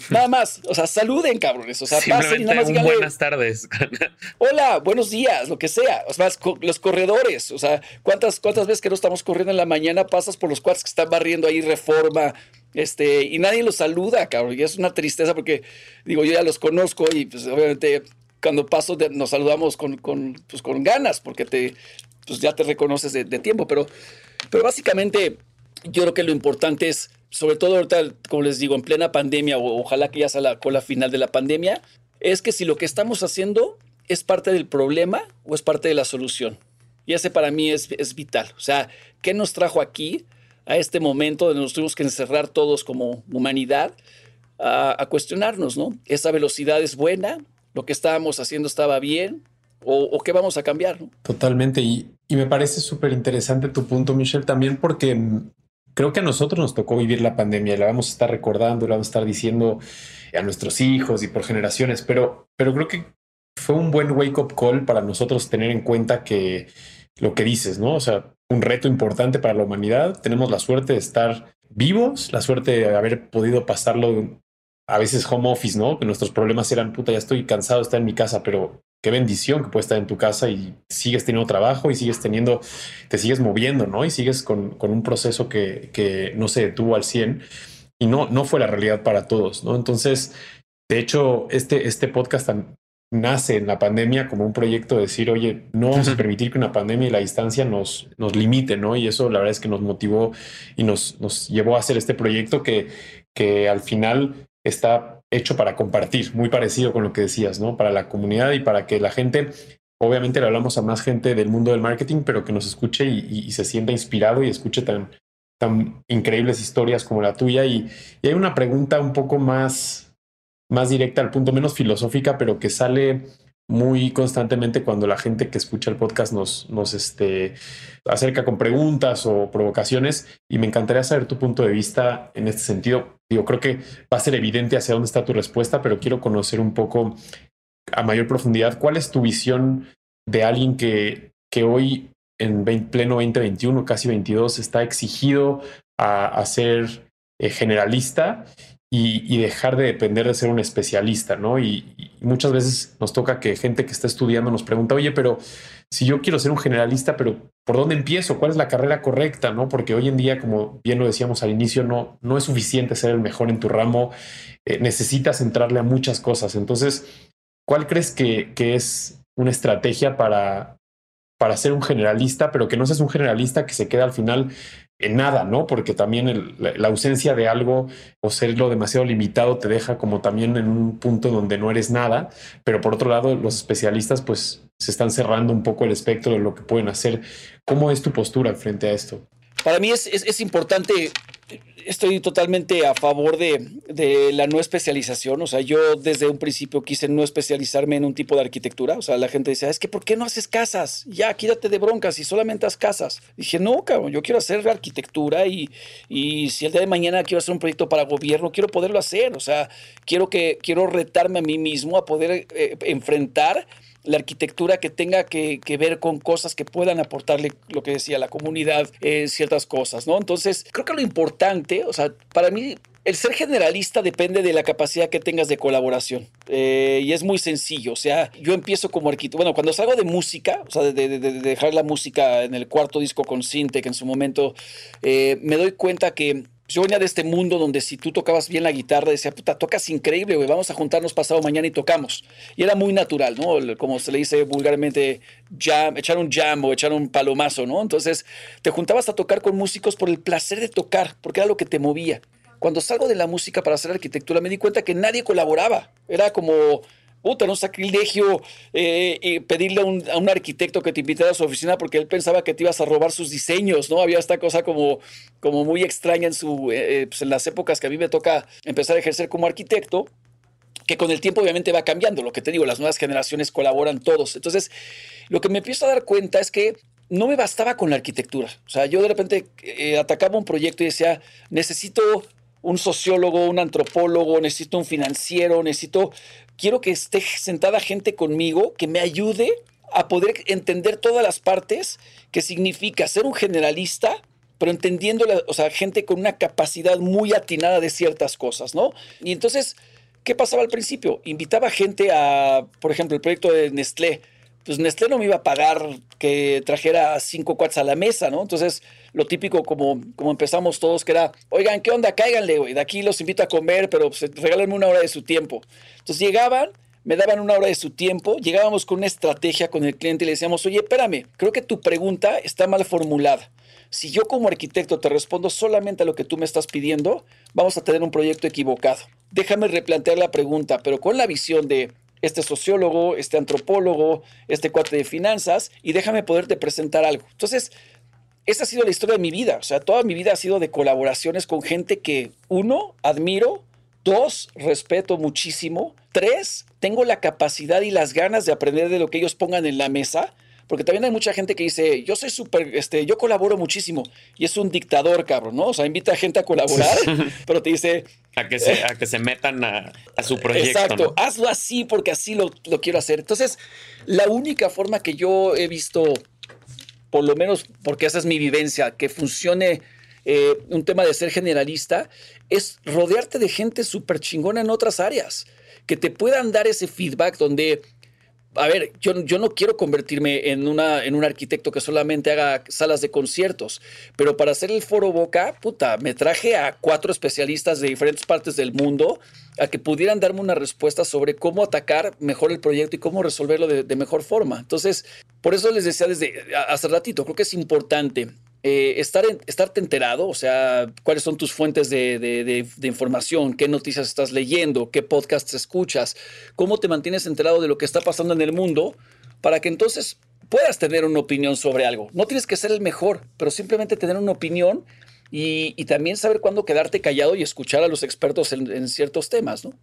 nada más. O sea, saluden, cabrones. O sea, pasen y nada más digan. Buenas tardes. Hola, buenos días, lo que sea. O sea, los corredores. O sea, ¿cuántas, cuántas veces que no estamos corriendo en la mañana pasas por los cuartos que están barriendo ahí reforma? Este, y nadie los saluda, cabrón. Y es una tristeza porque, digo, yo ya los conozco y pues obviamente cuando paso nos saludamos con, con, pues, con ganas porque te, pues ya te reconoces de, de tiempo. Pero, pero básicamente yo creo que lo importante es, sobre todo ahorita, como les digo, en plena pandemia, o ojalá que ya sea la cola final de la pandemia, es que si lo que estamos haciendo es parte del problema o es parte de la solución. Y ese para mí es, es vital. O sea, ¿qué nos trajo aquí a este momento donde nos tuvimos que encerrar todos como humanidad a, a cuestionarnos, ¿no? ¿Esa velocidad es buena? ¿Lo que estábamos haciendo estaba bien? ¿O, o qué vamos a cambiar? ¿no? Totalmente. Y, y me parece súper interesante tu punto, Michelle, también porque creo que a nosotros nos tocó vivir la pandemia, la vamos a estar recordando, la vamos a estar diciendo a nuestros hijos y por generaciones, pero, pero creo que fue un buen wake up call para nosotros tener en cuenta que lo que dices, ¿no? O sea, un reto importante para la humanidad. Tenemos la suerte de estar vivos, la suerte de haber podido pasarlo a veces home office, ¿no? Que nuestros problemas eran, puta, ya estoy cansado de estar en mi casa, pero qué bendición que puedes estar en tu casa y sigues teniendo trabajo y sigues teniendo, te sigues moviendo, ¿no? Y sigues con, un proceso que, que, no se detuvo al 100 y no, no fue la realidad para todos, ¿no? Entonces, de hecho, este, este podcast nace en la pandemia como un proyecto de decir, oye, no vamos a permitir que una pandemia y la distancia nos, nos limite, ¿no? Y eso la verdad es que nos motivó y nos, nos llevó a hacer este proyecto que, que al final está hecho para compartir, muy parecido con lo que decías, ¿no? Para la comunidad y para que la gente, obviamente le hablamos a más gente del mundo del marketing, pero que nos escuche y, se sienta inspirado y escuche tan, tan increíbles historias como la tuya. Y, hay una pregunta un poco más, más directa al punto, menos filosófica, pero que sale muy constantemente cuando la gente que escucha el podcast nos, nos este, acerca con preguntas o provocaciones y me encantaría saber tu punto de vista en este sentido. Digo, creo que va a ser evidente hacia dónde está tu respuesta, pero quiero conocer un poco a mayor profundidad cuál es tu visión de alguien que, que hoy en pleno 2021, casi 22, está exigido a, ser eh, generalista y, dejar de depender de ser un especialista, ¿no? Y, muchas veces nos toca que gente que está estudiando nos pregunta, oye, pero si yo quiero ser un generalista, pero ¿por dónde empiezo? ¿Cuál es la carrera correcta? ¿No? Porque hoy en día, como bien lo decíamos al inicio, no, no es suficiente ser el mejor en tu ramo, eh, necesitas entrarle a muchas cosas. Entonces, ¿cuál crees que, es una estrategia para, para ser un generalista, pero que no seas un generalista que se queda al final en nada, ¿no? Porque también la, ausencia de algo o serlo demasiado limitado te deja como también en un punto donde no eres nada, pero por otro lado los especialistas pues se están cerrando un poco el espectro de lo que pueden hacer. ¿Cómo es tu postura frente a esto? Para mí es, es, importante estoy totalmente a favor de, de, la no especialización. O sea, yo desde un principio quise no especializarme en un tipo de arquitectura. O sea, la gente decía, es que ¿por qué no haces casas? Ya, quítate de broncas y solamente haz casas. Dije, no, cabrón, yo quiero hacer arquitectura y, y si el día de mañana quiero hacer un proyecto para gobierno, quiero poderlo hacer. O sea, quiero, que, quiero retarme a mí mismo a poder eh, enfrentar la arquitectura que tenga que, ver con cosas que puedan aportarle, lo que decía, a la comunidad, ciertas cosas, ¿no? Entonces, creo que lo importante, o sea, para mí el ser generalista depende de la capacidad que tengas de colaboración. Eh, y es muy sencillo. O sea, yo empiezo como arquitecto. Bueno, cuando salgo de música, o sea, de, dejar la música en el cuarto disco con Sintec en su momento, eh, me doy cuenta que yo venía de este mundo donde si tú tocabas bien la guitarra, decía, puta, tocas increíble, güey, vamos a juntarnos pasado mañana y tocamos. Y era muy natural, ¿no? Como se le dice vulgarmente, jam, echar un jam o echar un palomazo, ¿no? Entonces te juntabas a tocar con músicos por el placer de tocar, porque era lo que te movía. Cuando salgo de la música para hacer arquitectura, me di cuenta que nadie colaboraba. Era como puta, un sacrilegio eh, pedirle a un, arquitecto que te invitara a su oficina porque él pensaba que te ibas a robar sus diseños, ¿no? Había esta cosa como, como muy extraña en, su, eh, eh, pues en las épocas que a mí me toca empezar a ejercer como arquitecto que con el tiempo obviamente va cambiando. Lo que te digo, las nuevas generaciones colaboran todos. Entonces, lo que me empiezo a dar cuenta es que no me bastaba con la arquitectura. O sea, yo de repente atacaba un proyecto y decía, necesito un sociólogo, un antropólogo, necesito un financiero, necesito quiero que esté sentada gente conmigo que me ayude a poder entender todas las partes que significa ser un generalista, pero entendiendo, o sea, gente con una capacidad muy atinada de ciertas cosas, ¿no? Y entonces, ¿qué pasaba al principio? Invitaba gente a, por ejemplo, el proyecto de Nestlé. Pues Nestlé no me iba a pagar que trajera cinco cuates a la mesa, ¿no? Entonces, lo típico como, como empezamos todos, que era, oigan, ¿qué onda? Cáiganle, güey, de aquí los invito a comer, pero pues, regálenme una hora de su tiempo. Entonces llegaban, me daban una hora de su tiempo, llegábamos con una estrategia con el cliente y le decíamos, oye, espérame, creo que tu pregunta está mal formulada. Si yo como arquitecto te respondo solamente a lo que tú me estás pidiendo, vamos a tener un proyecto equivocado. Déjame replantear la pregunta, pero con la visión de este sociólogo, este antropólogo, este cuate de finanzas, y déjame poderte presentar algo. Entonces, esa ha sido la historia de mi vida. O sea, toda mi vida ha sido de colaboraciones con gente que, uno, admiro, dos, respeto muchísimo, tres, tengo la capacidad y las ganas de aprender de lo que ellos pongan en la mesa. Porque también hay mucha gente que dice, yo soy súper, este, yo colaboro muchísimo. Y es un dictador, cabrón, ¿no? O sea, invita a gente a colaborar, pero te dice... A que se, a que se metan a, su proyecto. Exacto, hazlo así porque así lo, lo quiero hacer. Entonces, la única forma que yo he visto por lo menos porque esa es mi vivencia, que funcione eh, un tema de ser generalista, es rodearte de gente súper chingona en otras áreas, que te puedan dar ese feedback donde a ver, yo, yo, no quiero convertirme en, una, en un arquitecto que solamente haga salas de conciertos, pero para hacer el foro Boca, puta, me traje a cuatro especialistas de diferentes partes del mundo a que pudieran darme una respuesta sobre cómo atacar mejor el proyecto y cómo resolverlo de, de mejor forma. Entonces, por eso les decía desde hace ratito, creo que es importante eh, estar estarte enterado, o sea, cuáles son tus fuentes de, información, qué noticias estás leyendo, qué podcasts escuchas, cómo te mantienes enterado de lo que está pasando en el mundo, para que entonces puedas tener una opinión sobre algo. No tienes que ser el mejor, pero simplemente tener una opinión y, también saber cuándo quedarte callado y escuchar a los expertos en, ciertos temas, ¿no?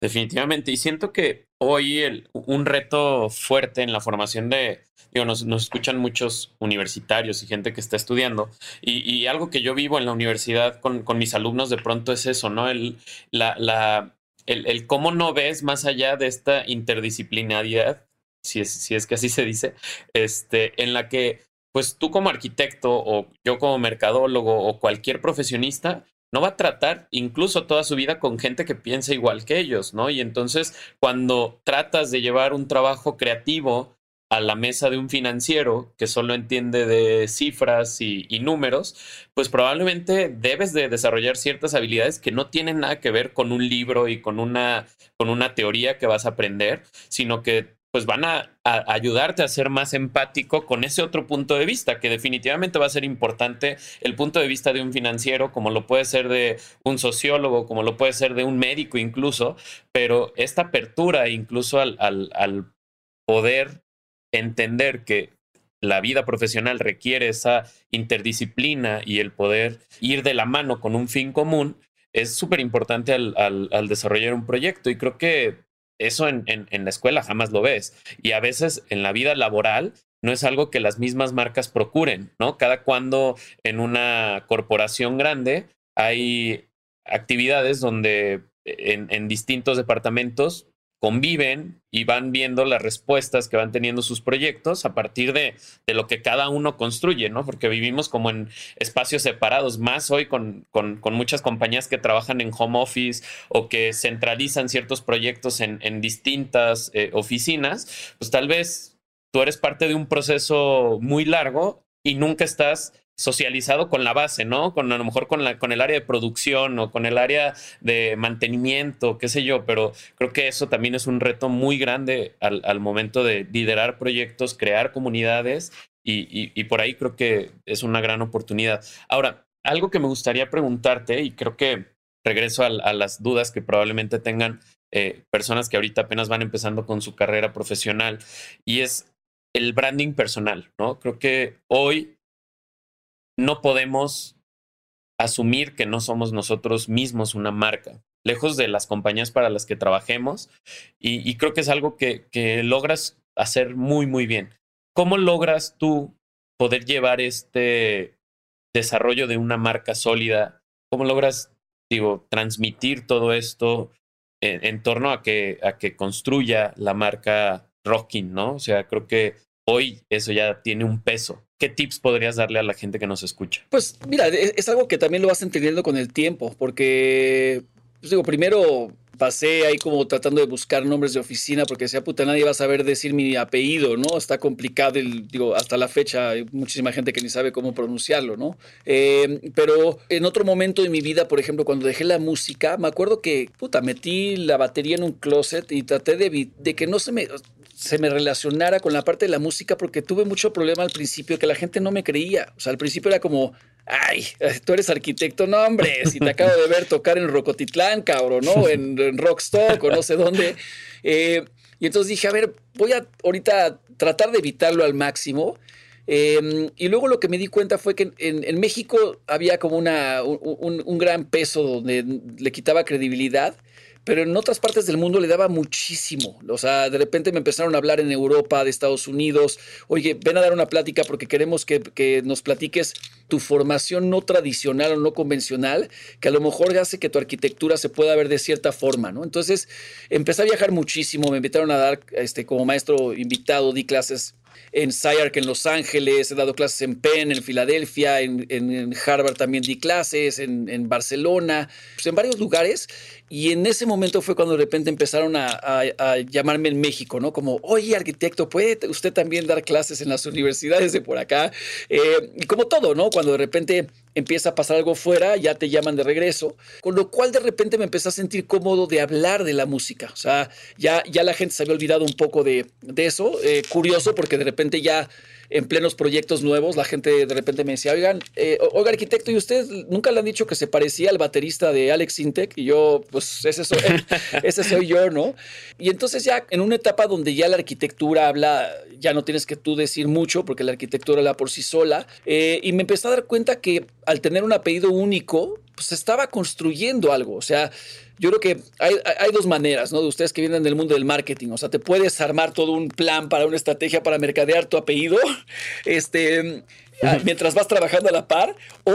Definitivamente. Y siento que hoy el, un reto fuerte en la formación de, digo, nos, escuchan muchos universitarios y gente que está estudiando. Y, algo que yo vivo en la universidad con, mis alumnos de pronto es eso, ¿no? El, la, la, el, cómo no ves más allá de esta interdisciplinariedad, si es, si es que así se dice, este, en la que pues tú como arquitecto o yo como mercadólogo o cualquier profesionista no va a tratar incluso toda su vida con gente que piensa igual que ellos, ¿no? Y entonces cuando tratas de llevar un trabajo creativo a la mesa de un financiero que solo entiende de cifras y, números, pues probablemente debes de desarrollar ciertas habilidades que no tienen nada que ver con un libro y con una, con una teoría que vas a aprender, sino que pues van a, ayudarte a ser más empático con ese otro punto de vista, que definitivamente va a ser importante el punto de vista de un financiero, como lo puede ser de un sociólogo, como lo puede ser de un médico incluso, pero esta apertura incluso al, poder entender que la vida profesional requiere esa interdisciplina y el poder ir de la mano con un fin común, es súper importante al, desarrollar un proyecto. Y creo que eso en, en, la escuela jamás lo ves. Y a veces en la vida laboral no es algo que las mismas marcas procuren, ¿no? Cada cuando en una corporación grande hay actividades donde en, en distintos departamentos conviven y van viendo las respuestas que van teniendo sus proyectos a partir de, de, lo que cada uno construye, ¿no? Porque vivimos como en espacios separados, más hoy con, con, con muchas compañías que trabajan en home office o que centralizan ciertos proyectos en, en distintas eh, oficinas, pues tal vez tú eres parte de un proceso muy largo y nunca estás socializado con la base, ¿no? Con a lo mejor con, la, con el área de producción o con el área de mantenimiento, qué sé yo, pero creo que eso también es un reto muy grande al, momento de liderar proyectos, crear comunidades y, por ahí creo que es una gran oportunidad. Ahora, algo que me gustaría preguntarte y creo que regreso a, las dudas que probablemente tengan eh, personas que ahorita apenas van empezando con su carrera profesional y es el branding personal, ¿no? Creo que hoy no podemos asumir que no somos nosotros mismos una marca, lejos de las compañías para las que trabajemos. Y, creo que es algo que, logras hacer muy, muy bien. ¿Cómo logras tú poder llevar este desarrollo de una marca sólida? ¿Cómo logras, digo, transmitir todo esto en, en torno a que, a que construya la marca Rocking, ¿no? O sea, creo que hoy eso ya tiene un peso. ¿Qué tips podrías darle a la gente que nos escucha? Pues mira, e-, es algo que también lo vas entendiendo con el tiempo, porque, pues digo, primero pasé ahí como tratando de buscar nombres de oficina porque decía, puta, nadie va a saber decir mi apellido, ¿no? Está complicado, digo, hasta la fecha hay muchísima gente que ni sabe cómo pronunciarlo, ¿no? Eh, pero en otro momento de mi vida, por ejemplo, cuando dejé la música, me acuerdo que, puta, metí la batería en un closet y traté de que no se me se me relacionara con la parte de la música porque tuve mucho problema al principio que la gente no me creía. O sea, al principio era como, ay, tú eres arquitecto, no hombre, si te acabo de ver tocar en Rocotitlán, cabrón, ¿no? En, en Rockstock o no sé dónde. Eh, y entonces dije, a ver, voy a ahorita tratar de evitarlo al máximo. Em, y luego lo que me di cuenta fue que en, México había como una, un, un, gran peso donde le quitaba credibilidad pero en otras partes del mundo le daba muchísimo. O sea, de repente me empezaron a hablar en Europa, de Estados Unidos, oye, ven a dar una plática porque queremos que, que, nos platiques tu formación no tradicional o no convencional, que a lo mejor hace que tu arquitectura se pueda ver de cierta forma, ¿no? Entonces, empecé a viajar muchísimo, me invitaron a dar, este, como maestro invitado, di clases en SciArc en Los Ángeles, he dado clases en Penn, en Filadelfia, en, en, Harvard también di clases, en, en Barcelona, pues en varios lugares. Y en ese momento fue cuando de repente empezaron a, a, llamarme en México, ¿no? Como, oye, arquitecto, ¿puede usted también dar clases en las universidades de por acá? Eh, y como todo, ¿no? Cuando de repente empieza a pasar algo fuera, ya te llaman de regreso, con lo cual de repente me empecé a sentir cómodo de hablar de la música. O sea, ya, ya la gente se había olvidado un poco de, de eso. Eh, curioso porque de repente ya en plenos proyectos nuevos, la gente de repente me decía, oigan, eh, oiga arquitecto, ¿y usted nunca le han dicho que se parecía al baterista de Alex Intec? Y yo, pues ese soy, ese soy yo, ¿no? Y entonces ya en una etapa donde ya la arquitectura habla, ya no tienes que tú decir mucho porque la arquitectura habla por sí sola, eh, y me empecé a dar cuenta que al tener un apellido único, pues estaba construyendo algo, o sea, yo creo que hay, dos maneras, ¿no? De ustedes que vienen del mundo del marketing. O sea, te puedes armar todo un plan para una estrategia para mercadear tu apellido, este, mientras vas trabajando a la par, o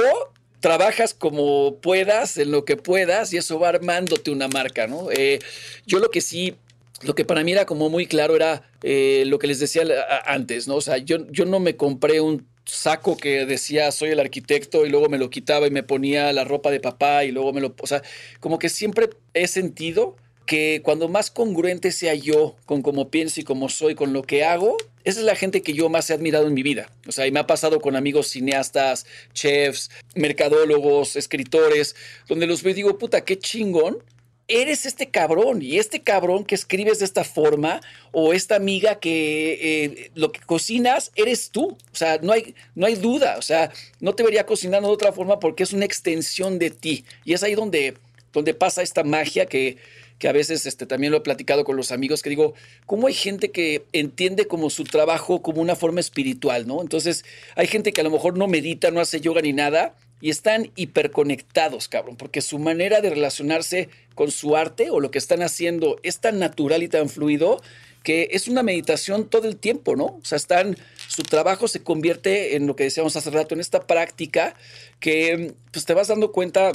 trabajas como puedas, en lo que puedas, y eso va armándote una marca, ¿no? Eh, yo lo que sí lo que para mí era como muy claro era eh, lo que les decía antes, ¿no? O sea, yo, yo no me compré un saco que decía soy el arquitecto y luego me lo quitaba y me ponía la ropa de papá y luego me lo... O sea, como que siempre he sentido que cuando más congruente sea yo con cómo pienso y cómo soy, con lo que hago, esa es la gente que yo más he admirado en mi vida. O sea, y me ha pasado con amigos cineastas, chefs, mercadólogos, escritores, donde los veo y digo, puta, qué chingón eres este cabrón y este cabrón que escribes de esta forma o esta amiga que eh, lo que cocinas eres tú. O sea, no hay, no hay duda. O sea, no te vería cocinando de otra forma porque es una extensión de ti. Y es ahí donde, donde pasa esta magia que, que a veces este, también lo he platicado con los amigos, que digo, ¿cómo hay gente que entiende como su trabajo como una forma espiritual, ¿no? Entonces, hay gente que a lo mejor no medita, no hace yoga ni nada, y están hiperconectados, cabrón, porque su manera de relacionarse con su arte o lo que están haciendo es tan natural y tan fluido que es una meditación todo el tiempo, ¿no? O sea, están, su trabajo se convierte en lo que decíamos hace rato, en esta práctica que pues te vas dando cuenta,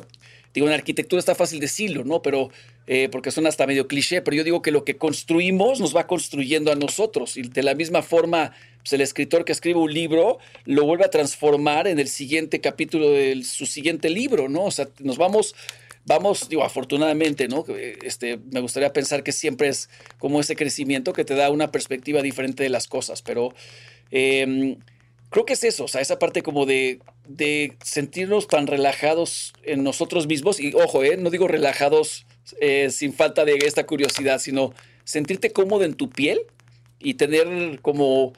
digo, en arquitectura está fácil decirlo, ¿no? Pero eh, porque suena hasta medio cliché, pero yo digo que lo que construimos nos va construyendo a nosotros y de la misma forma pues el escritor que escribe un libro lo vuelve a transformar en el siguiente capítulo de su siguiente libro, ¿no? O sea, nos vamos vamos, digo, afortunadamente, ¿no? Este, me gustaría pensar que siempre es como ese crecimiento que te da una perspectiva diferente de las cosas, pero em, creo que es eso, o sea, esa parte como de, de, sentirnos tan relajados en nosotros mismos, y ojo, ¿eh? no digo relajados eh, sin falta de esta curiosidad, sino sentirte cómodo en tu piel y tener como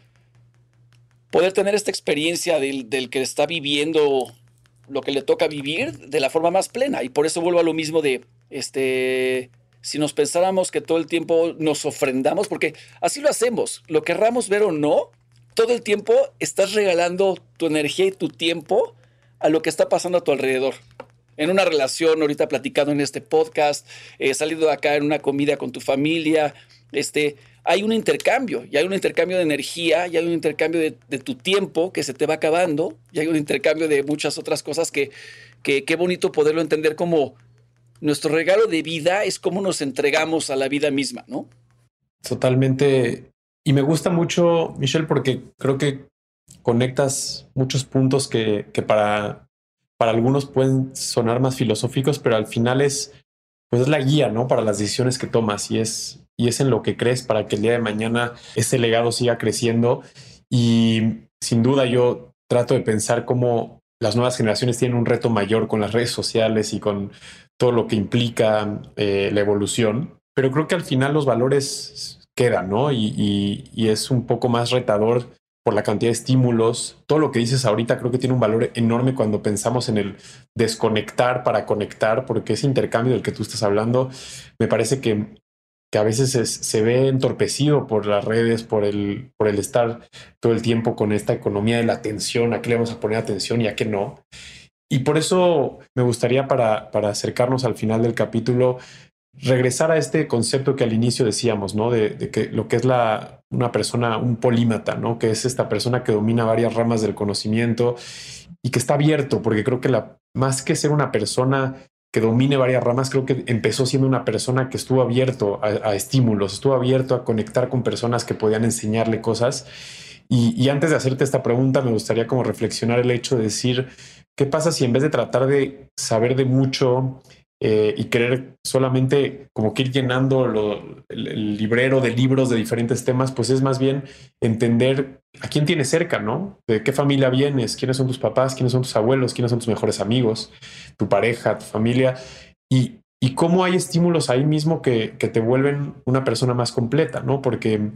poder tener esta experiencia del, del que está viviendo lo que le toca vivir de la forma más plena. Y por eso vuelvo a lo mismo de, este, si nos pensáramos que todo el tiempo nos ofrendamos, porque así lo hacemos, lo querramos ver o no, todo el tiempo estás regalando tu energía y tu tiempo a lo que está pasando a tu alrededor. En una relación, ahorita platicando en este podcast, eh, saliendo de acá en una comida con tu familia, este, hay un intercambio, y hay un intercambio de energía, y hay un intercambio de, tu tiempo que se te va acabando, y hay un intercambio de muchas otras cosas que, qué bonito poderlo entender como nuestro regalo de vida es cómo nos entregamos a la vida misma, ¿no? Totalmente. Y me gusta mucho, Michelle, porque creo que conectas muchos puntos que, para, para algunos pueden sonar más filosóficos, pero al final es, pues es la guía, ¿no? Para las decisiones que tomas y es y es en lo que crees para que el día de mañana ese legado siga creciendo. Y sin duda yo trato de pensar cómo las nuevas generaciones tienen un reto mayor con las redes sociales y con todo lo que implica eh, la evolución. Pero creo que al final los valores quedan, ¿no? Y, y, es un poco más retador por la cantidad de estímulos. Todo lo que dices ahorita creo que tiene un valor enorme cuando pensamos en el desconectar para conectar, porque ese intercambio del que tú estás hablando me parece que que a veces se ve entorpecido por las redes, por el, por el estar todo el tiempo con esta economía de la atención, a qué le vamos a poner atención y a qué no. Y por eso me gustaría para, para acercarnos al final del capítulo, regresar a este concepto que al inicio decíamos, ¿no? De, de, que lo que es la, una persona, un polímata, ¿no? Que es esta persona que domina varias ramas del conocimiento y que está abierto, porque creo que la, más que ser una persona que domine varias ramas, creo que empezó siendo una persona que estuvo abierto a, estímulos, estuvo abierto a conectar con personas que podían enseñarle cosas. Y, antes de hacerte esta pregunta, me gustaría como reflexionar el hecho de decir, ¿qué pasa si en vez de tratar de saber de mucho eh, y querer solamente como que ir llenando el, librero de libros de diferentes temas, pues es más bien entender a quién tienes cerca, ¿no? De qué familia vienes, quiénes son tus papás, quiénes son tus abuelos, quiénes son tus mejores amigos, tu pareja, tu familia, y, y cómo hay estímulos ahí mismo que, que, te vuelven una persona más completa, ¿no? Porque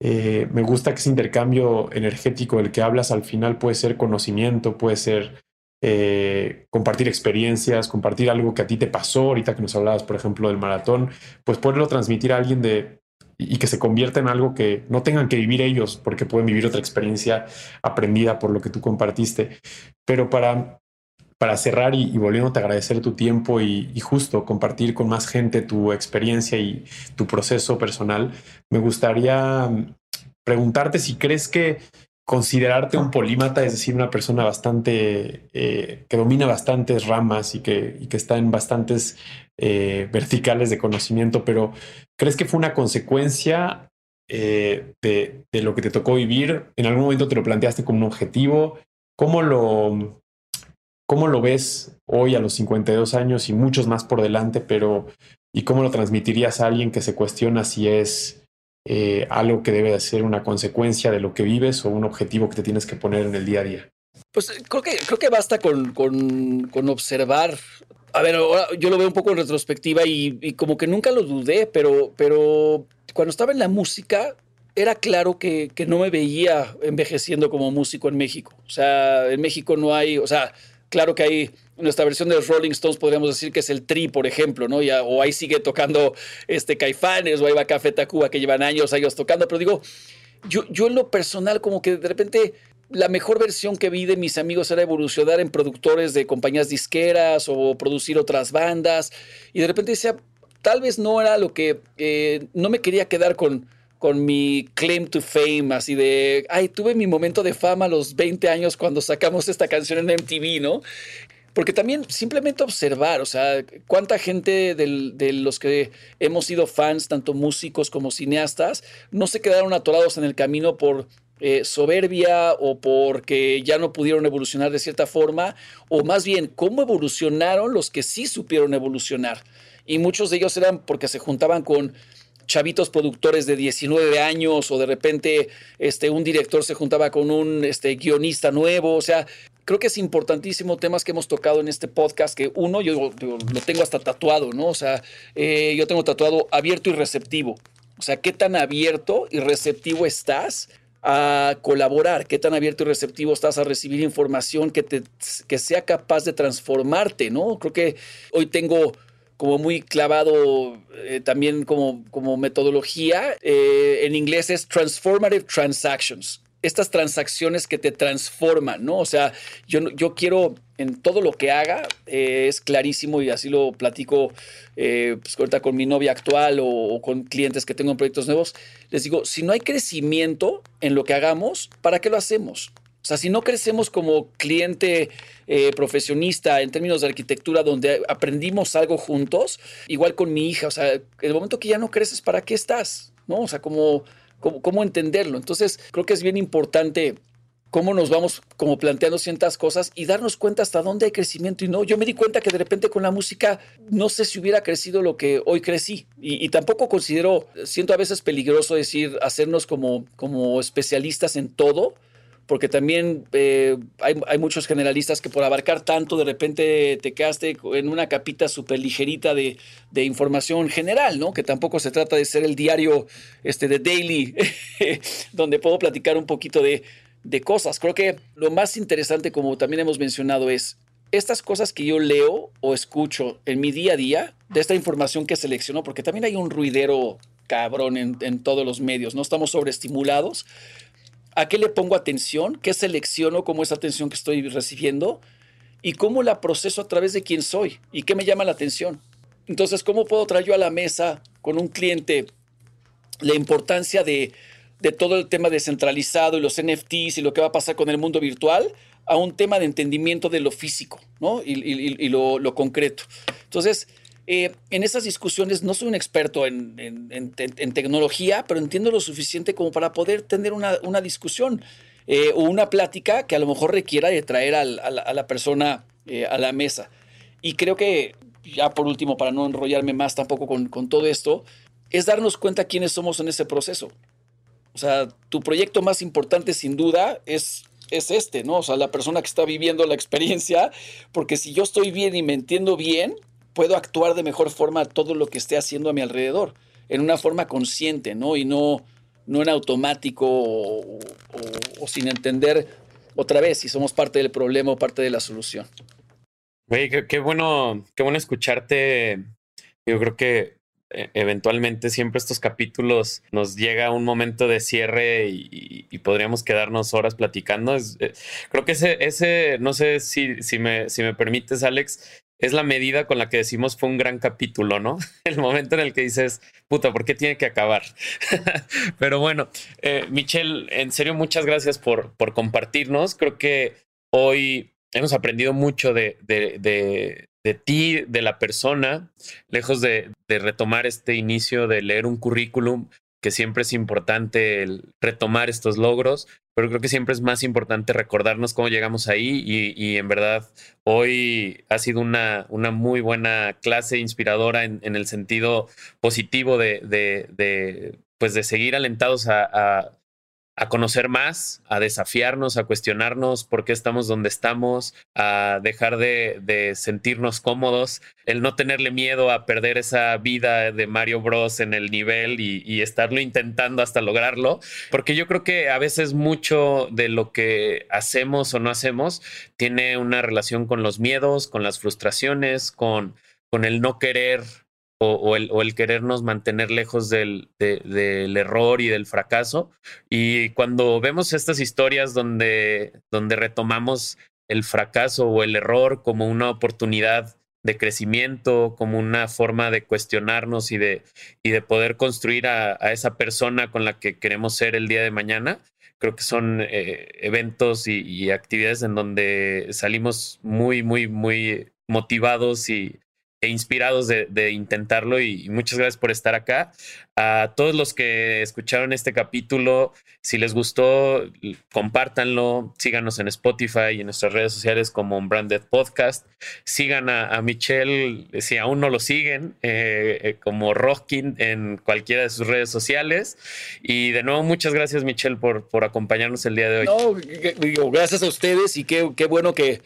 eh, me gusta que ese intercambio energético del que hablas al final puede ser conocimiento, puede ser eh, compartir experiencias, compartir algo que a ti te pasó, ahorita que nos hablabas, por ejemplo, del maratón, pues poderlo transmitir a alguien de y que se convierta en algo que no tengan que vivir ellos porque pueden vivir otra experiencia aprendida por lo que tú compartiste. Pero para, para cerrar y, y volviéndote a agradecer tu tiempo y, justo compartir con más gente tu experiencia y tu proceso personal, me gustaría mm, preguntarte si crees que considerarte un polímata, es decir, una persona bastante eh, que domina bastantes ramas y que, que está en bastantes eh, verticales de conocimiento, pero ¿crees que fue una consecuencia eh, de, de, lo que te tocó vivir? ¿En algún momento te lo planteaste como un objetivo? ¿Cómo lo, cómo lo ves hoy a los 52 años y muchos más por delante, pero ¿y cómo lo transmitirías a alguien que se cuestiona si es eh, algo que debe de ser una consecuencia de lo que vives o un objetivo que te tienes que poner en el día a día? Pues eh, creo que, creo que basta con, con, con observar. A ver, yo lo veo un poco en retrospectiva y, y, como que nunca lo dudé, pero, pero cuando estaba en la música era claro que, que no me veía envejeciendo como músico en México. O sea, en México no hay, o sea, Claro que hay nuestra versión de los Rolling Stones podríamos decir que es el Tri, por ejemplo, ¿no? Ya, o ahí sigue tocando este Caifanes, o ahí va Café Tacuba, que llevan años, años tocando, pero digo, yo, yo en lo personal como que de repente la mejor versión que vi de mis amigos era evolucionar en productores de compañías disqueras o producir otras bandas, y de repente decía, tal vez no era lo que, eh, no me quería quedar con con mi claim to fame, así de, ay, tuve mi momento de fama a los 20 años cuando sacamos esta canción en MTV, ¿no? Porque también simplemente observar, o sea, cuánta gente de los que hemos sido fans, tanto músicos como cineastas, no se quedaron atorados en el camino por eh, soberbia o porque ya no pudieron evolucionar de cierta forma, o más bien, cómo evolucionaron los que sí supieron evolucionar. Y muchos de ellos eran porque se juntaban con chavitos productores de 19 años o de repente este, un director se juntaba con un este, guionista nuevo. O sea, creo que es importantísimo temas que hemos tocado en este podcast, que uno, yo, lo tengo hasta tatuado, ¿no? O sea, eh, yo tengo tatuado abierto y receptivo. O sea, ¿qué tan abierto y receptivo estás a colaborar? ¿Qué tan abierto y receptivo estás a recibir información que, te, que sea capaz de transformarte, ¿no? Creo que hoy tengo como muy clavado eh, también como, como metodología. Eh, en inglés es Transformative Transactions. Estas transacciones que te transforman, ¿no? O sea, yo, yo quiero en todo lo que haga, eh, es clarísimo y así lo platico pues, ahorita con mi novia actual o, con clientes que tengo en proyectos nuevos. Les digo, si no hay crecimiento en lo que hagamos, ¿para qué lo hacemos? O sea, si no crecemos como cliente eh, profesionista en términos de arquitectura, donde aprendimos algo juntos, igual con mi hija, o sea, el momento que ya no creces, ¿para qué estás? ¿No? O sea, ¿cómo, entenderlo? Entonces, creo que es bien importante cómo nos vamos como planteando ciertas cosas y darnos cuenta hasta dónde hay crecimiento y no. Yo me di cuenta que de repente con la música no sé si hubiera crecido lo que hoy crecí y, y tampoco considero, siento a veces peligroso decir, hacernos como, como especialistas en todo, porque también eh, hay, muchos generalistas que por abarcar tanto de repente te quedaste en una capita súper ligerita de, información general, ¿no? Que tampoco se trata de ser el diario este, de Daily, donde puedo platicar un poquito de, de cosas. Creo que lo más interesante, como también hemos mencionado, es estas cosas que yo leo o escucho en mi día a día, de esta información que selecciono, porque también hay un ruidero cabrón en, en todos los medios, no estamos sobreestimulados a qué le pongo atención, qué selecciono como esa atención que estoy recibiendo y cómo la proceso a través de quién soy y qué me llama la atención. Entonces, ¿cómo puedo traer yo a la mesa con un cliente la importancia de, todo el tema descentralizado y los NFTs y lo que va a pasar con el mundo virtual a un tema de entendimiento de lo físico ¿no? y, lo, lo, concreto? Entonces, eh, en esas discusiones no soy un experto en, tecnología, pero entiendo lo suficiente como para poder tener una, discusión eh, o una plática que a lo mejor requiera de traer a, la, persona eh, a la mesa. Y creo que, ya por último, para no enrollarme más tampoco con, todo esto, es darnos cuenta quiénes somos en ese proceso. O sea, tu proyecto más importante sin duda es es este, ¿no? O sea, la persona que está viviendo la experiencia, porque si yo estoy bien y me entiendo bien, puedo actuar de mejor forma todo lo que esté haciendo a mi alrededor, en una forma consciente, ¿no? Y no, no en automático o, sin entender otra vez si somos parte del problema o parte de la solución. Güey, qué, bueno, qué bueno escucharte. Yo creo que eh, eventualmente siempre estos capítulos nos llega un momento de cierre y, podríamos quedarnos horas platicando. Eh, creo que ese, ese, no sé si, si, me, si me permites, Alex, es la medida con la que decimos fue un gran capítulo, ¿no? El momento en el que dices, puta, ¿por qué tiene que acabar? Pero bueno, eh, Michelle, en serio, muchas gracias por, por compartirnos. Creo que hoy hemos aprendido mucho de, de, de, de ti, de la persona, lejos de, de retomar este inicio de leer un currículum que siempre es importante el retomar estos logros, pero creo que siempre es más importante recordarnos cómo llegamos ahí y, en verdad hoy ha sido una, una muy buena clase inspiradora en, el sentido positivo de, de, pues de seguir alentados a conocer más, a desafiarnos, a cuestionarnos por qué estamos donde estamos, a dejar de, de, sentirnos cómodos, el no tenerle miedo a perder esa vida de Mario Bros en el nivel y, y, estarlo intentando hasta lograrlo, porque yo creo que a veces mucho de lo que hacemos o no hacemos tiene una relación con los miedos, con las frustraciones, con, con el no querer o, el, querernos mantener lejos del, de, del, error y del fracaso. Y cuando vemos estas historias donde, donde retomamos el fracaso o el error como una oportunidad de crecimiento, como una forma de cuestionarnos y de, y de poder construir a, esa persona con la que queremos ser el día de mañana, creo que son eh, eventos y, actividades en donde salimos muy, muy, muy motivados y, e inspirados de, de intentarlo y, muchas gracias por estar acá. A todos los que escucharon este capítulo, si les gustó, compártanlo, síganos en Spotify y en nuestras redes sociales como Branded Podcast. Sigan a, Michelle, si aún no lo siguen, eh, eh, como Rockin en cualquiera de sus redes sociales. Y de nuevo, muchas gracias Michelle por, por acompañarnos el día de hoy. Gracias a ustedes y qué, qué bueno que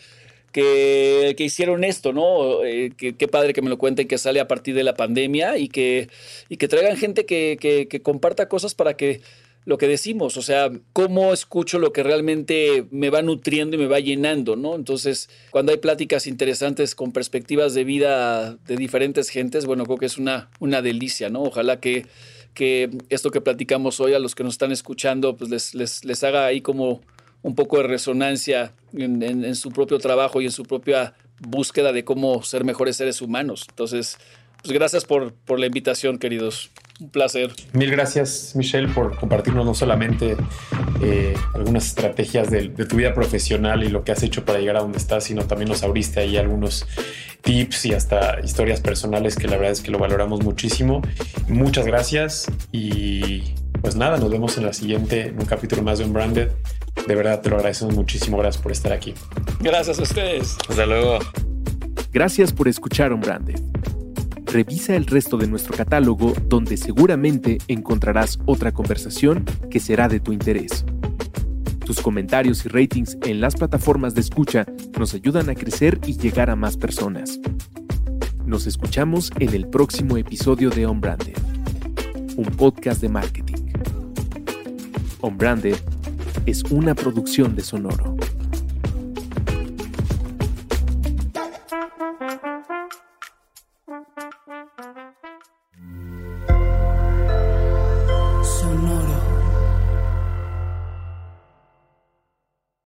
que, hicieron esto, ¿no? Eh, qué padre que me lo cuenten que sale a partir de la pandemia y que, y que traigan gente que, que, que, comparta cosas para que lo que decimos, o sea, cómo escucho lo que realmente me va nutriendo y me va llenando, ¿no? Entonces, cuando hay pláticas interesantes con perspectivas de vida de diferentes gentes, bueno, creo que es una, una delicia, ¿no? Ojalá que, que esto que platicamos hoy a los que nos están escuchando, pues les, les, les haga ahí como un poco de resonancia en, su propio trabajo y en su propia búsqueda de cómo ser mejores seres humanos. Entonces, pues gracias por, por la invitación, queridos. Un placer. Mil gracias, Michelle, por compartirnos no solamente eh, algunas estrategias de, de, tu vida profesional y lo que has hecho para llegar a donde estás, sino también nos abriste ahí algunos tips y hasta historias personales que la verdad es que lo valoramos muchísimo. Muchas gracias y pues nada, nos vemos en la siguiente, en un capítulo más de Unbranded. De verdad te lo agradecemos muchísimo. Gracias por estar aquí. Gracias a ustedes. Hasta luego. Gracias por escuchar Unbranded. Revisa el resto de nuestro catálogo donde seguramente encontrarás otra conversación que será de tu interés. Tus comentarios y ratings en las plataformas de escucha nos ayudan a crecer y llegar a más personas. Nos escuchamos en el próximo episodio de Unbranded, un podcast de marketing. Unbranded es una producción de Sonoro.